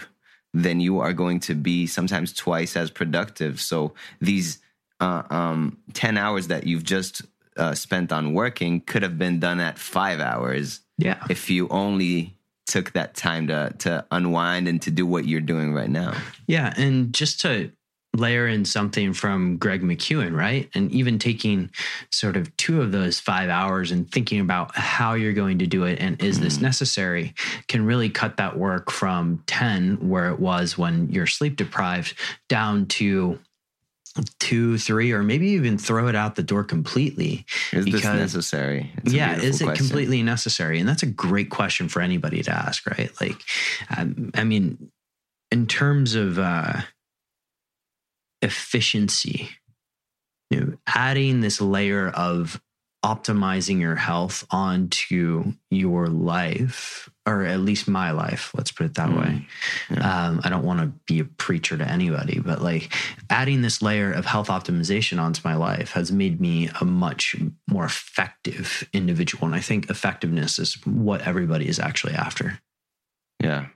then you are going to be sometimes twice as productive. So these uh, um, 10 hours that you've just uh, spent on working could have been done at five hours. Yeah. If you only took that time to to unwind and to do what you're doing right now. Yeah, and just to layer in something from Greg McKeown, right? And even taking sort of two of those five hours and thinking about how you're going to do it and is mm. this necessary can really cut that work from 10, where it was when you're sleep deprived, down to two, three, or maybe even throw it out the door completely. Is because, this necessary? yeah, is it question. completely necessary? And that's a great question for anybody to ask, right? Like, um, I mean, in terms of uh, efficiency, you know, adding this layer of optimizing your health onto your life or at least my life let's put it that mm, way. Yeah. um, i don't want to be a preacher to anybody but like adding this layer of health optimization onto my life has made me a much more effective individual and i think effectiveness is what everybody is actually after. Yeah.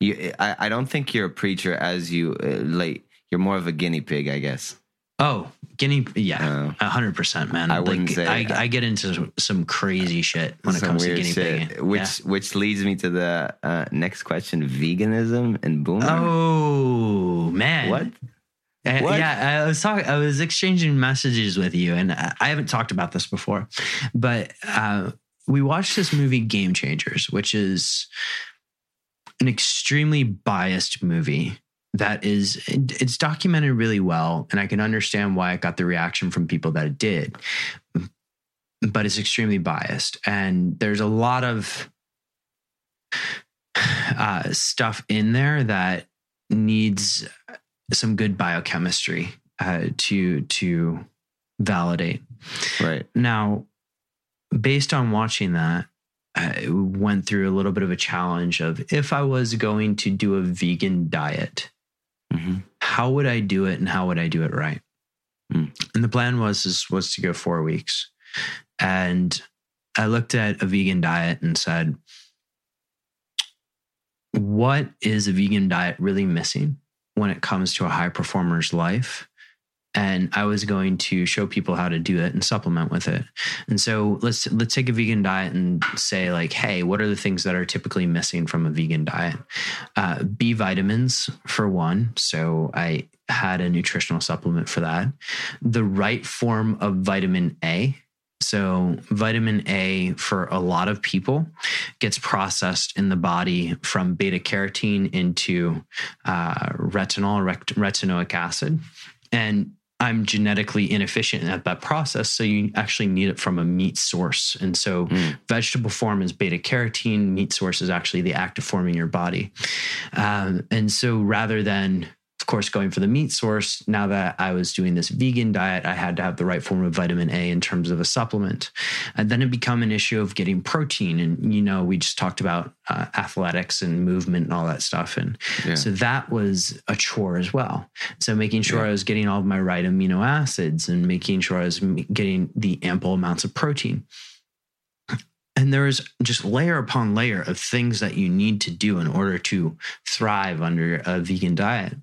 You i, I don't think you're a preacher as you uh, like you're more of a guinea pig i guess. Oh, guinea, yeah, oh. a hundred percent, man. I wouldn't like, say. I, I, get into some crazy shit when it comes to guinea pig, which yeah. which leads me to the uh, next question: veganism and boomer. Oh man, what? Uh, what? Yeah, I was talking. I was exchanging messages with you, and I, I haven't talked about this before, but uh, we watched this movie, Game Changers, which is an extremely biased movie that is it's documented really well and i can understand why it got the reaction from people that it did. But it's extremely biased and there's a lot of uh, stuff in there that needs some good biochemistry uh, to to validate. Right. Now based on watching that I went through a little bit of a challenge of if I was going to do a vegan diet, Mm-hmm. How would I do it and how would I do it right? Mm. And the plan was is, was to go four weeks. And I looked at a vegan diet and said, what is a vegan diet really missing when it comes to a high performer's life? And I was going to show people how to do it and supplement with it. And so let's let's take a vegan diet and say like, hey, what are the things that are typically missing from a vegan diet? Uh, B vitamins for one. So I had a nutritional supplement for that. The right form of vitamin A. So, vitamin A for a lot of people gets processed in the body from beta carotene into uh, retinol, retinoic acid. And I'm genetically inefficient at that process. So you actually need it from a meat source. And so mm. vegetable form is beta carotene, meat source is actually the active form in your body. Um, and so rather than course, going for the meat source, now that I was doing this vegan diet, I had to have the right form of vitamin A in terms of a supplement. And then it became an issue of getting protein. And, you know, we just talked about uh, athletics and movement and all that stuff. And yeah. so that was a chore as well. So making sure yeah. I was getting all of my right amino acids and making sure I was getting the ample amounts of protein and there is just layer upon layer of things that you need to do in order to thrive under a vegan diet.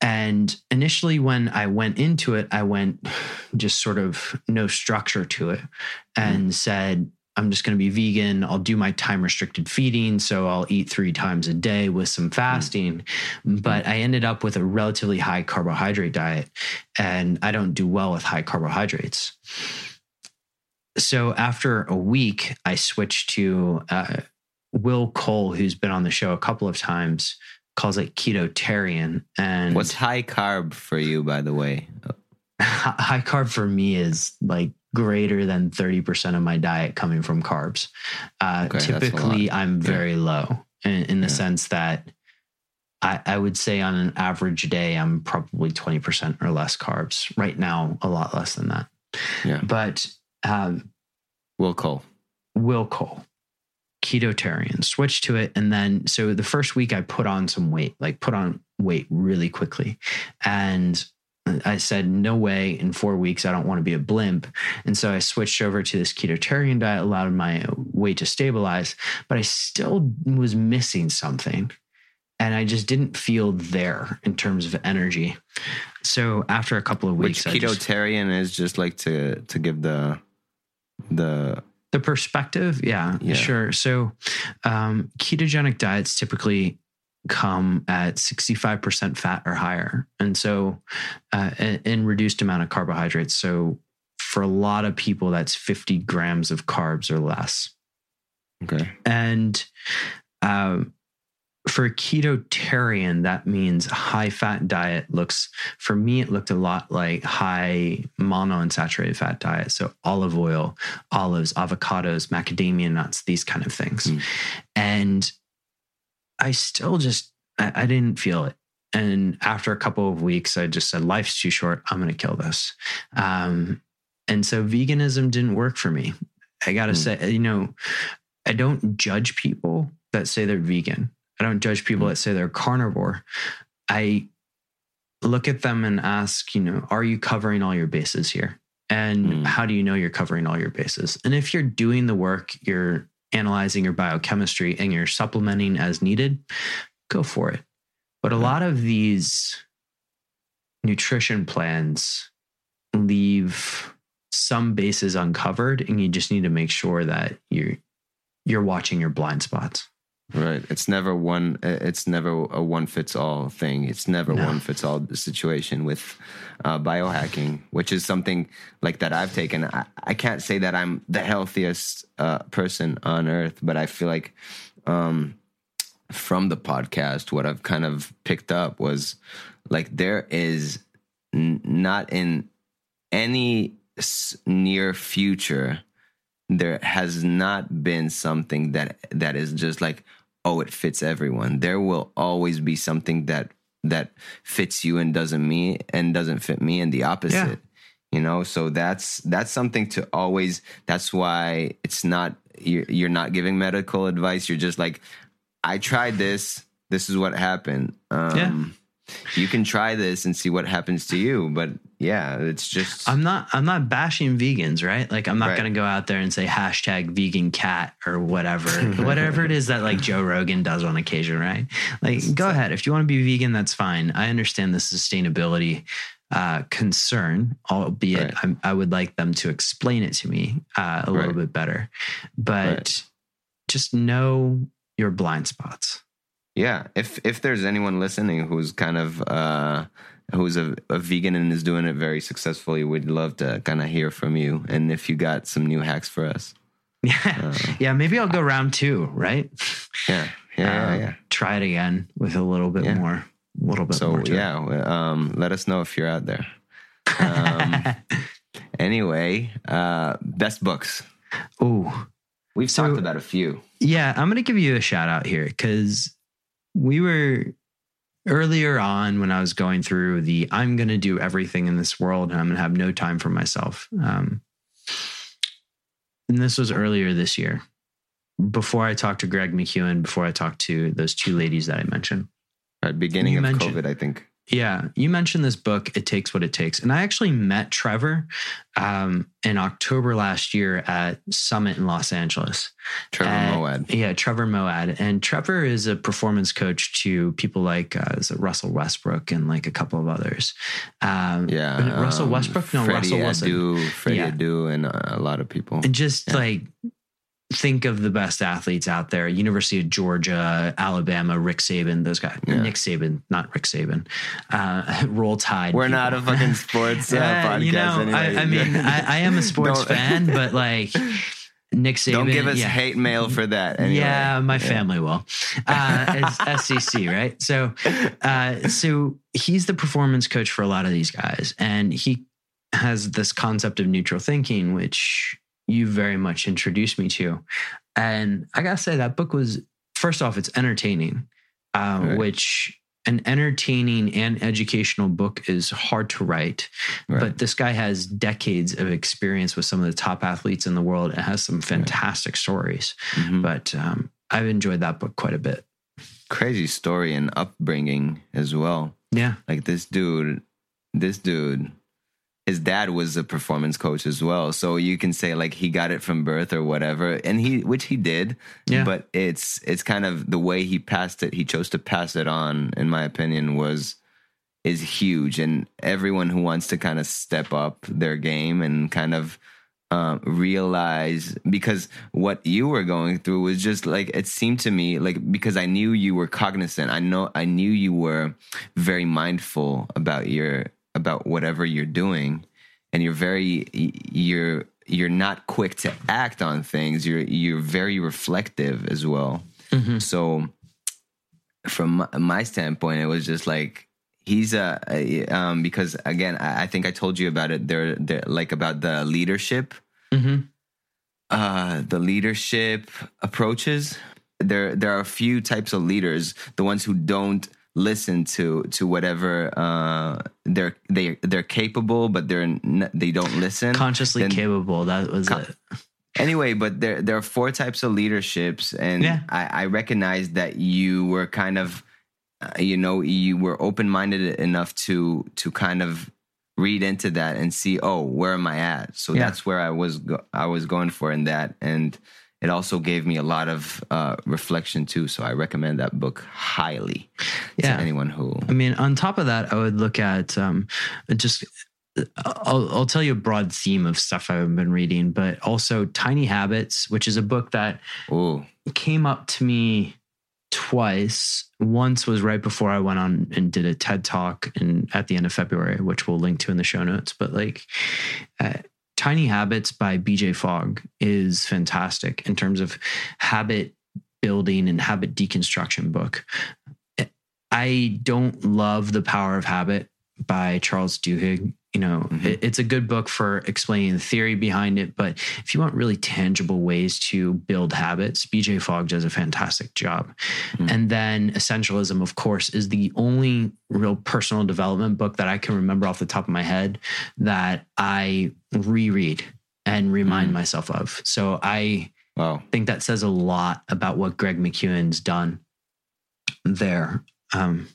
And initially, when I went into it, I went just sort of no structure to it and mm. said, I'm just going to be vegan. I'll do my time restricted feeding. So I'll eat three times a day with some fasting. Mm. But I ended up with a relatively high carbohydrate diet, and I don't do well with high carbohydrates so after a week, I switched to uh, Will Cole, who's been on the show a couple of times, calls it ketotarian. And what's high carb for you, by the way? high carb for me is like greater than 30% of my diet coming from carbs. Uh, okay, typically, I'm very yeah. low in, in the yeah. sense that I, I, would say on an average day, I'm probably 20% or less carbs. Right now, a lot less than that. Yeah. But um, Will Cole. Will Cole. Ketotarian, switched to it. And then, so the first week I put on some weight, like put on weight really quickly. And I said, no way, in four weeks, I don't want to be a blimp. And so I switched over to this ketotarian diet, allowed my weight to stabilize, but I still was missing something. And I just didn't feel there in terms of energy. So after a couple of weeks, Which ketotarian just, is just like to to give the the the perspective? Yeah, yeah. sure. So um, ketogenic diets typically come at 65% fat or higher. And so uh, in reduced amount of carbohydrates. So for a lot of people that's 50 grams of carbs or less. Okay. And um, for a ketotarian, that means high fat diet looks, for me, it looked a lot like high monounsaturated fat diet. So olive oil, olives, avocados, macadamia nuts, these kind of things. Mm. And I still just, I, I didn't feel it. And after a couple of weeks, I just said, life's too short. I'm going to kill this. Um, and so veganism didn't work for me. I got to mm. say, you know, I don't judge people that say they're vegan. I don't judge people mm. that say they're carnivore. I look at them and ask, you know, are you covering all your bases here? And mm. how do you know you're covering all your bases? And if you're doing the work, you're analyzing your biochemistry and you're supplementing as needed, go for it. But a lot of these nutrition plans leave some bases uncovered and you just need to make sure that you're you're watching your blind spots. Right. It's never one. It's never a one fits all thing. It's never no. one fits all situation with uh, biohacking, which is something like that I've taken. I, I can't say that I'm the healthiest uh, person on earth, but I feel like um, from the podcast, what I've kind of picked up was like there is n- not in any near future there has not been something that that is just like oh, it fits everyone. There will always be something that that fits you and doesn't me and doesn't fit me and the opposite. Yeah. You know, so that's that's something to always that's why it's not you're, you're not giving medical advice. You're just like I tried this, this is what happened. Um yeah you can try this and see what happens to you but yeah it's just i'm not i'm not bashing vegans right like i'm not right. going to go out there and say hashtag vegan cat or whatever whatever it is that like joe rogan does on occasion right like go ahead if you want to be vegan that's fine i understand the sustainability uh, concern, albeit right. i would like them to explain it to me uh, a right. little bit better. But right. just know your blind spots yeah if if there's anyone listening who's kind of uh who's a, a, vegan and is doing it very successfully we'd love to kind of hear from you and if you got some new hacks for us. Yeah uh, yeah maybe i'll go round two right? Yeah yeah, um, yeah, try it again with a little bit yeah. more a little bit so more yeah um let us know if you're out there. Um anyway uh best books. Oh we've so, talked about a few. yeah i'm gonna give you a shout out here because we were earlier on when I was going through the I'm going to do everything in this world and I'm going to have no time for myself. Um, and this was earlier this year, before I talked to Greg McKeown, before I talked to those two ladies that I mentioned. At beginning of COVID, I think. Yeah, you mentioned this book, It Takes What It Takes. And I actually met Trevor um, in October last year at Summit in Los Angeles. Trevor and, Moawad. Yeah, Trevor Moawad. And Trevor is a performance coach to people like uh, Russell Westbrook and like a couple of others. Um, yeah. Russell Westbrook? No, Freddie Russell Wilson. Adu, Freddie yeah. Adu, and a lot of people. And just yeah. like think of the best athletes out there University of Georgia, Alabama, Rick Saban, those guys. Yeah. Nick Saban, not Rick Saban. Uh, Roll Tide. We're people. not a fucking sports uh, podcast. You know, anyway. I, I, mean, I, I, am a sports fan, but like. Nick Saban. Don't give us yeah. hate mail for that. Anyway. Yeah, my family will. Uh, it's SEC, right? So, uh, so he's the performance coach for a lot of these guys, and he has this concept of neutral thinking, which you very much introduced me to. And I gotta say, that book was first off, it's entertaining, uh, right. which an entertaining and educational book is hard to write. Right. But this guy has decades of experience with some of the top athletes in the world and has some fantastic right. stories. Mm-hmm. But um, I've enjoyed that book quite a bit. Crazy story and upbringing as well. Yeah. Like this dude, this dude his dad was a performance coach as well. So you can say like he got it from birth or whatever. And he which he did. Yeah. But it's it's kind of the way he passed it, he chose to pass it on, in my opinion, was is huge. And everyone who wants to kind of step up their game and kind of uh, realize because what you were going through was just like it seemed to me like because I knew you were cognizant. I know I knew you were very mindful about your about whatever you're doing and you're very you're you're not quick to act on things you're you're very reflective as well mm-hmm. so from my standpoint it was just like he's a, a um because again I, I, think i told you about it they're like about the leadership mm-hmm. uh the leadership approaches there there are a few types of leaders the ones who don't listen to to whatever uh, they're they they're capable, but they're n- they don't listen. Consciously then, capable. That was con- it. Anyway, but there there are four types of leaderships, and yeah. I, I recognize that you were kind of, uh, you know, you were open minded enough to to kind of read into that and see, oh, where am I at? So yeah. that's where I was go- I was going for in that, and it also gave me a lot of uh, reflection too. So I recommend that book highly yeah. to anyone who. I mean, on top of that, I would look at um, just. I'll, I'll tell you a broad theme of stuff I've been reading, but also Tiny Habits, which is a book that Ooh. came up to me twice. Once was right before I went on and did a TED talk and at the end of February, which we'll link to in the show notes. But like, uh, Tiny Habits by BJ Fogg is fantastic in terms of habit building and habit deconstruction book. I don't love The Power of Habit by Charles Duhigg you know mm-hmm. it, it's a good book for explaining the theory behind it but if you want really tangible ways to build habits bj fogg does a fantastic job mm-hmm. and then essentialism of course is the only real personal development book that i can remember off the top of my head that i reread and remind mm-hmm. myself of so i wow. think that says a lot about what greg mckeown's done there um,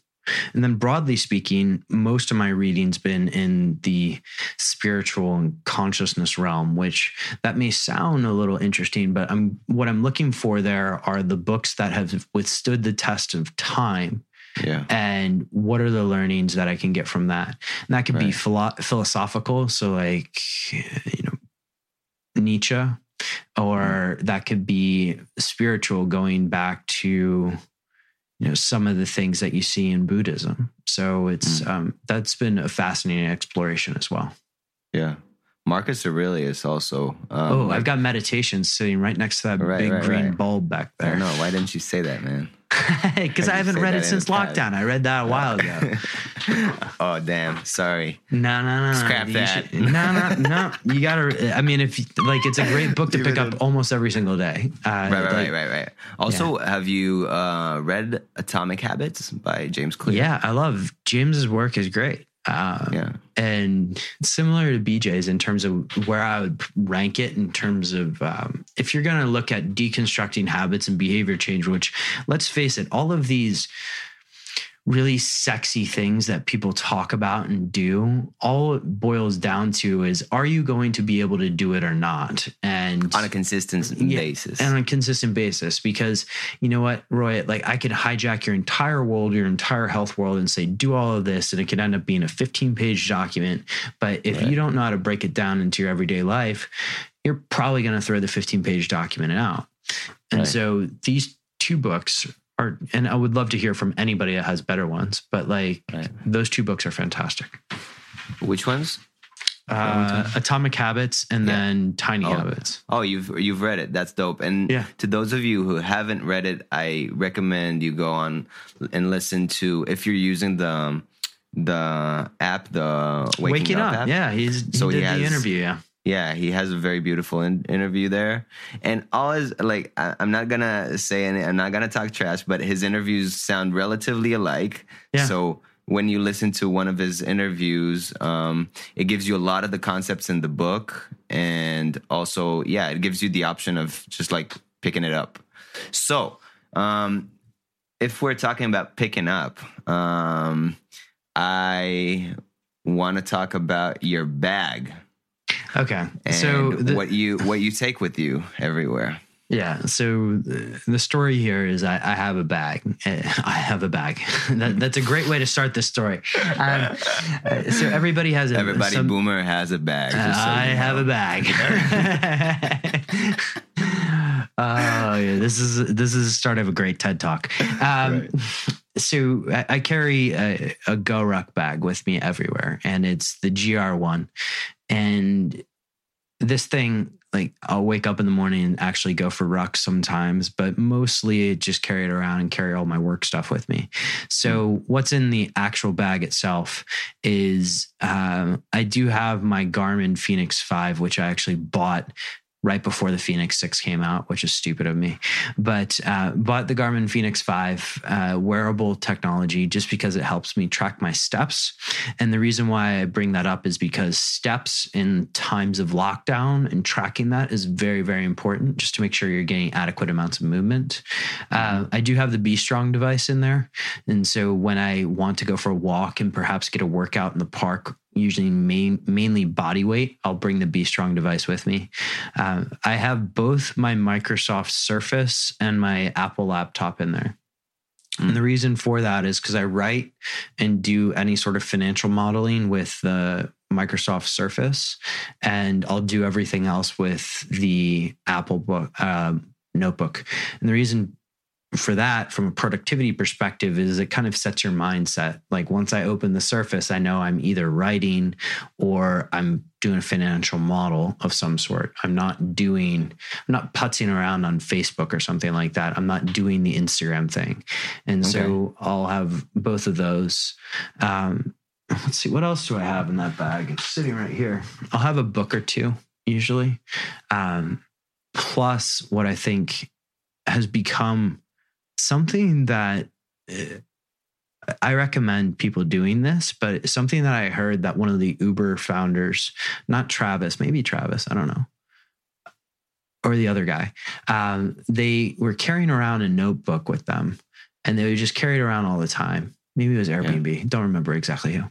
and then broadly speaking, most of my reading's been in the spiritual and consciousness realm, which that may sound a little interesting, but I'm what I'm looking for there are the books that have withstood the test of time. Yeah. And what are the learnings that I can get from that? And that could right. be philo- philosophical, so like you know Nietzsche, or mm-hmm. that could be spiritual, going back to you know some of the things that you see in Buddhism. So it's mm. um, that's been a fascinating exploration as well. Yeah. Marcus Aurelius also. Um, oh, I've got meditation sitting right next to that right, big right, green right. bulb back there. I know. Why didn't you say that, man? Because I haven't read it since lockdown. I read that a while ago. oh damn! Sorry. No, no, no. Scrap You that. should- no, no, no. You gotta. I mean, if like, it's a great book to pick up almost every single day. Uh, Right, right, like- right, right, right. Also, have you uh, read Atomic Habits by James Clear? Yeah, I love James's work is great. Uh, Yeah. and similar to BJ's in terms of where I would rank it in terms of um, if you're going to look at deconstructing habits and behavior change, which let's face it, all of these really sexy things that people talk about and do, all it boils down to is are you going to be able to do it or not? And On a consistent Yeah, basis. and on a consistent basis because you know what roy like i could hijack your entire world your entire health world and say do all of this and it could end up being a 15 page document but if Right. you don't know how to break it down into your everyday life you're probably going to throw the 15 page document out and Right. so these two books are and i would love to hear from anybody that has better ones but like Right. those two books are fantastic Which ones? uh, atomic habits and Yeah. then tiny Oh. habits Oh, you've you've read it. That's dope. And Yeah. to those of you who haven't read it, I recommend you go on and listen to if you're using the the app, the Waking, waking, up, app. yeah he's he So he did has- the interview yeah Yeah, he has a very beautiful in- interview there, and all always like I- I'm not gonna say any, I'm not gonna talk trash, but his interviews sound relatively alike. Yeah. So when you listen to one of his interviews, um, it gives you a lot of the concepts in the book, and also yeah, it gives you the option of just like picking it up. So um, if we're talking about picking up, um, I want to talk about your bag Okay. and so the, what you what you take with you everywhere. yeah. So the, story here is I, I have a bag. Eh, I have a bag. that, that's a great way to start this story. Um, uh, so everybody has a Everybody, some- Boomer has a bag. just so I you have a bag. oh yeah, this is this is the start of a great TED talk. Um, So I, I carry a, a GORUCK bag with me everywhere, and it's the GR one. And this thing, like I'll wake up in the morning and actually go for rucks sometimes, but mostly just carry it around and carry all my work stuff with me. So what's in the actual bag itself is um, I do have my Garmin Fenix 5, which I actually bought right before the Fenix 6 came out, which is stupid of me. But uh, bought the Garmin Fenix 5 uh, wearable technology just because it helps me track my steps. And the reason why I bring that up is because steps in times of lockdown and tracking that is very, very important just to make sure you're getting adequate amounts of movement. Uh, I do have the B Strong device in there. And so when I want to go for a walk and perhaps get a workout in the park, usually main, mainly body weight, I'll bring the B Strong device with me. Uh, I have both my Microsoft Surface and my Apple laptop in there. And the reason for that is because I write and do any sort of financial modeling with the Microsoft Surface, and I'll do everything else with the Apple book, uh, notebook. And the reason for that from a productivity perspective is it kind of sets your mindset. Like once i open the surface i know i'm either writing or i'm doing a financial model of some sort. I'm not doing i'm not putzing around on facebook or something like that. I'm not doing the instagram thing. And so i'll have both of those. Um, let's see what else do i have in that bag? It's sitting right here. I'll have a book or two usually. Um, plus what i think has become something that uh, I recommend people doing this, but something that I heard that one of the Uber founders, not Travis, maybe Travis, I don't know, or the other guy, um, they were carrying around a notebook with them and they would just carry it around all the time. Maybe it was Airbnb. Don't remember exactly who,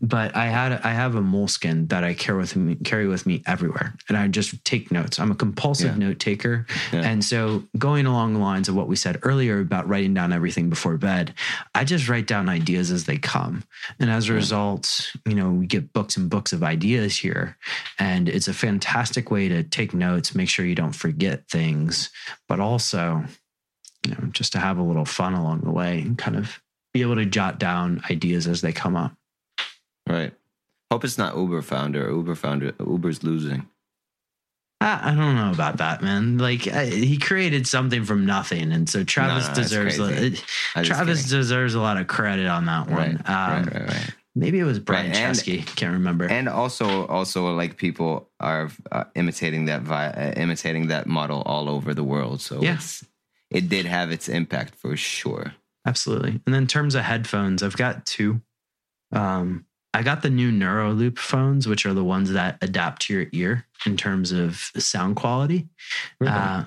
but I had I have a Moleskine that I carry with me carry with me everywhere, and I just take notes. I'm a compulsive Yeah. note taker, Yeah. and so going along the lines of what we said earlier about writing down everything before bed, I just write down ideas as they come, and as a Yeah. result, you know, we get books and books of ideas here, and it's a fantastic way to take notes, make sure you don't forget things, but also, you know, just to have a little fun along the way and kind of be able to jot down ideas as they come up. Right. Hope it's not Uber founder. Uber founder. Uber's losing. I, I don't know about that, man. Like I, he created something from nothing, and so Travis No, no, deserves. A, just Travis deserves a lot of credit on that one. Right, Um, right, right, right. Maybe it was Brian Right, Chesky. Can't remember. And also, also like people are uh, imitating that vi- uh, imitating that model all over the world. So Yeah. it did have its impact for sure. Absolutely. And then in terms of headphones, I've got two. Um, I got the new NuraLoop phones, which are the ones that adapt to your ear in terms of sound quality. Uh,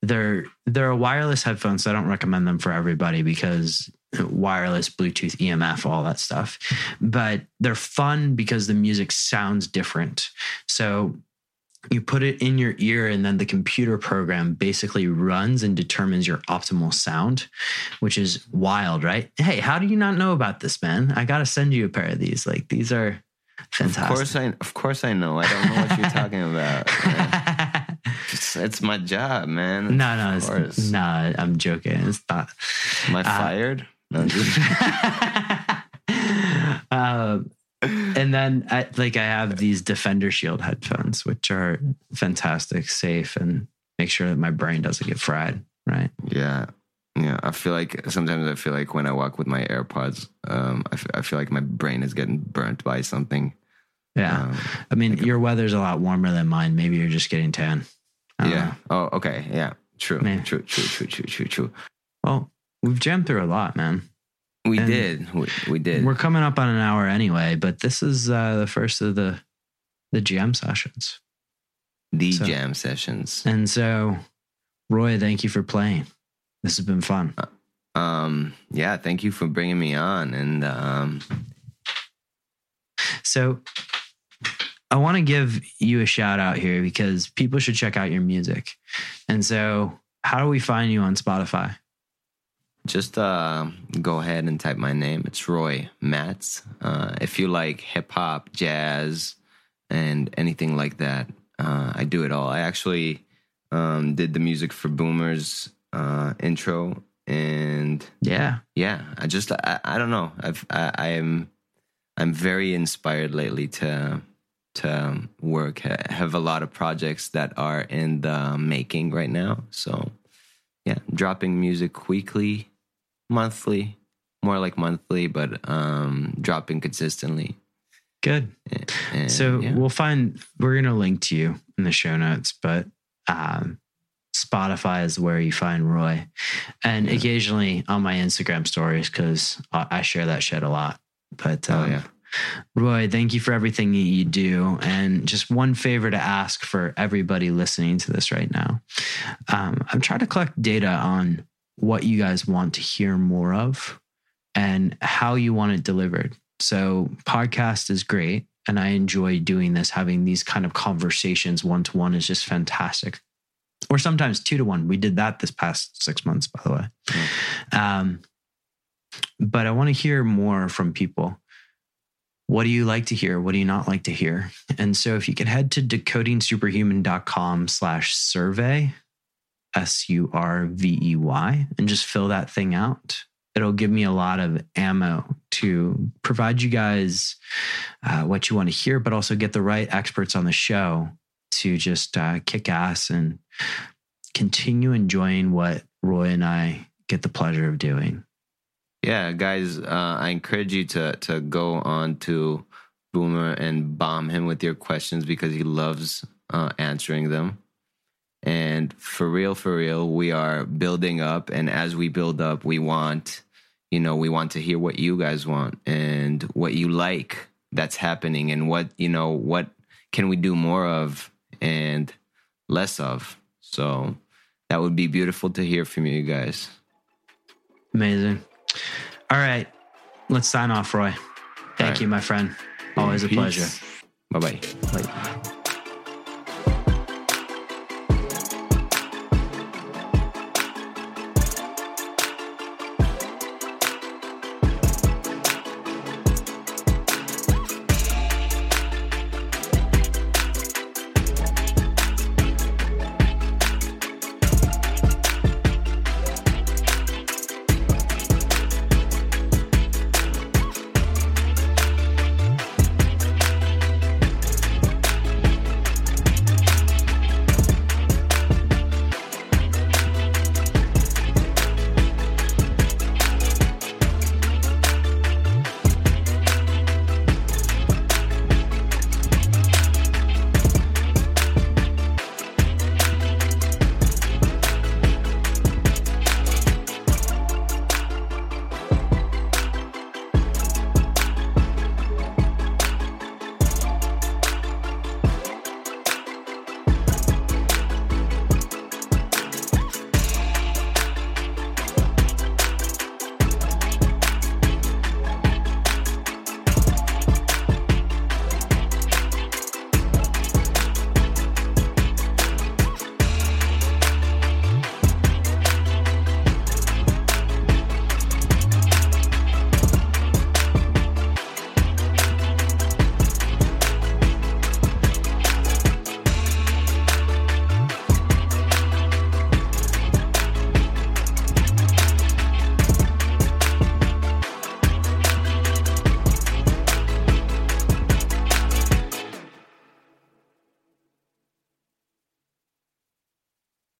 they're they're a wireless headphone, so I don't recommend them for everybody because wireless, Bluetooth, EMF, all that stuff. But they're fun because the music sounds different. So you put it in your ear, and then the computer program basically runs and determines your optimal sound, which is wild, right? Hey, how do you not know about this, man? I got to send you a pair of these. Like these are fantastic. Of course, I of course I know. I don't know what you're talking about. It's, it's my job, man. no, no, Of it's, course. no, I'm joking. It's not. Am I fired? No, I'm just- um, and then I, like I have these Defender Shield headphones, which are fantastic, safe, and make sure that my brain doesn't get fried. Right. yeah, yeah. I feel like sometimes I feel like when I walk with my AirPods, um, I, f- I feel like my brain is getting burnt by something. Yeah. Um, I mean, your weather's a lot warmer than mine. Maybe you're just getting tan. Yeah. know. Oh, okay. Yeah. True. Man. True. True. True. True. True. True. Well, we've jammed through a lot, man. We And did. We, we did. We're coming up on an hour anyway, but this is uh, the first of the the jam sessions. the so- jam sessions. And so, Roy, thank you for playing. This has been fun. Um. Yeah. Thank you for bringing me on. And um. So, I want to give you a shout out here because people should check out your music. And so, how do we find you on Spotify? Just uh, go ahead and type my name. It's Roy Matz. Uh, if you like hip hop, jazz, and anything like that, uh, I do it all. I actually um, did the music for Boomer's uh, intro, and Yeah. yeah, I just I, I don't know. I've, I I am I'm very inspired lately to to work. I have a lot of projects that are in the making right now. So yeah, dropping music weekly, monthly, more like monthly, but um dropping consistently. Good. And, So yeah. we'll find we're gonna link to you in the show notes, but um, Spotify is where you find Roy, and Yeah. occasionally on my Instagram stories because I, I share that shit a lot. But Oh, um, yeah. Roy, thank you for everything that you do, and just one favor to ask for everybody listening to this right now. Um, I'm trying to collect data on what you guys want to hear more of and how you want it delivered. So, podcast is great. And I enjoy doing this, having these kind of conversations one to one is just fantastic. Or sometimes two to one. We did that this past six months, by the way. Um, but I want to hear more from people. What do you like to hear? What do you not like to hear? And so if you could head to decodingsuperhuman.com slash survey, S U R V E Y, and just fill that thing out. It'll give me a lot of ammo to provide you guys uh, what you want to hear, but also get the right experts on the show to just uh, kick ass and continue enjoying what Roy and I get the pleasure of doing. Yeah, guys, uh, I encourage you to to go on to Boomer and bomb him with your questions because he loves uh, answering them. And for real, for real, we are building up, and as we build up, we want, you know, we want to hear what you guys want and what you like that's happening, and what you know, what can we do more of and less of. So that would be beautiful to hear from you guys. Amazing. All right. Let's sign off, Roy. Thank right. you, my friend. Always a pleasure. Bye bye. Bye.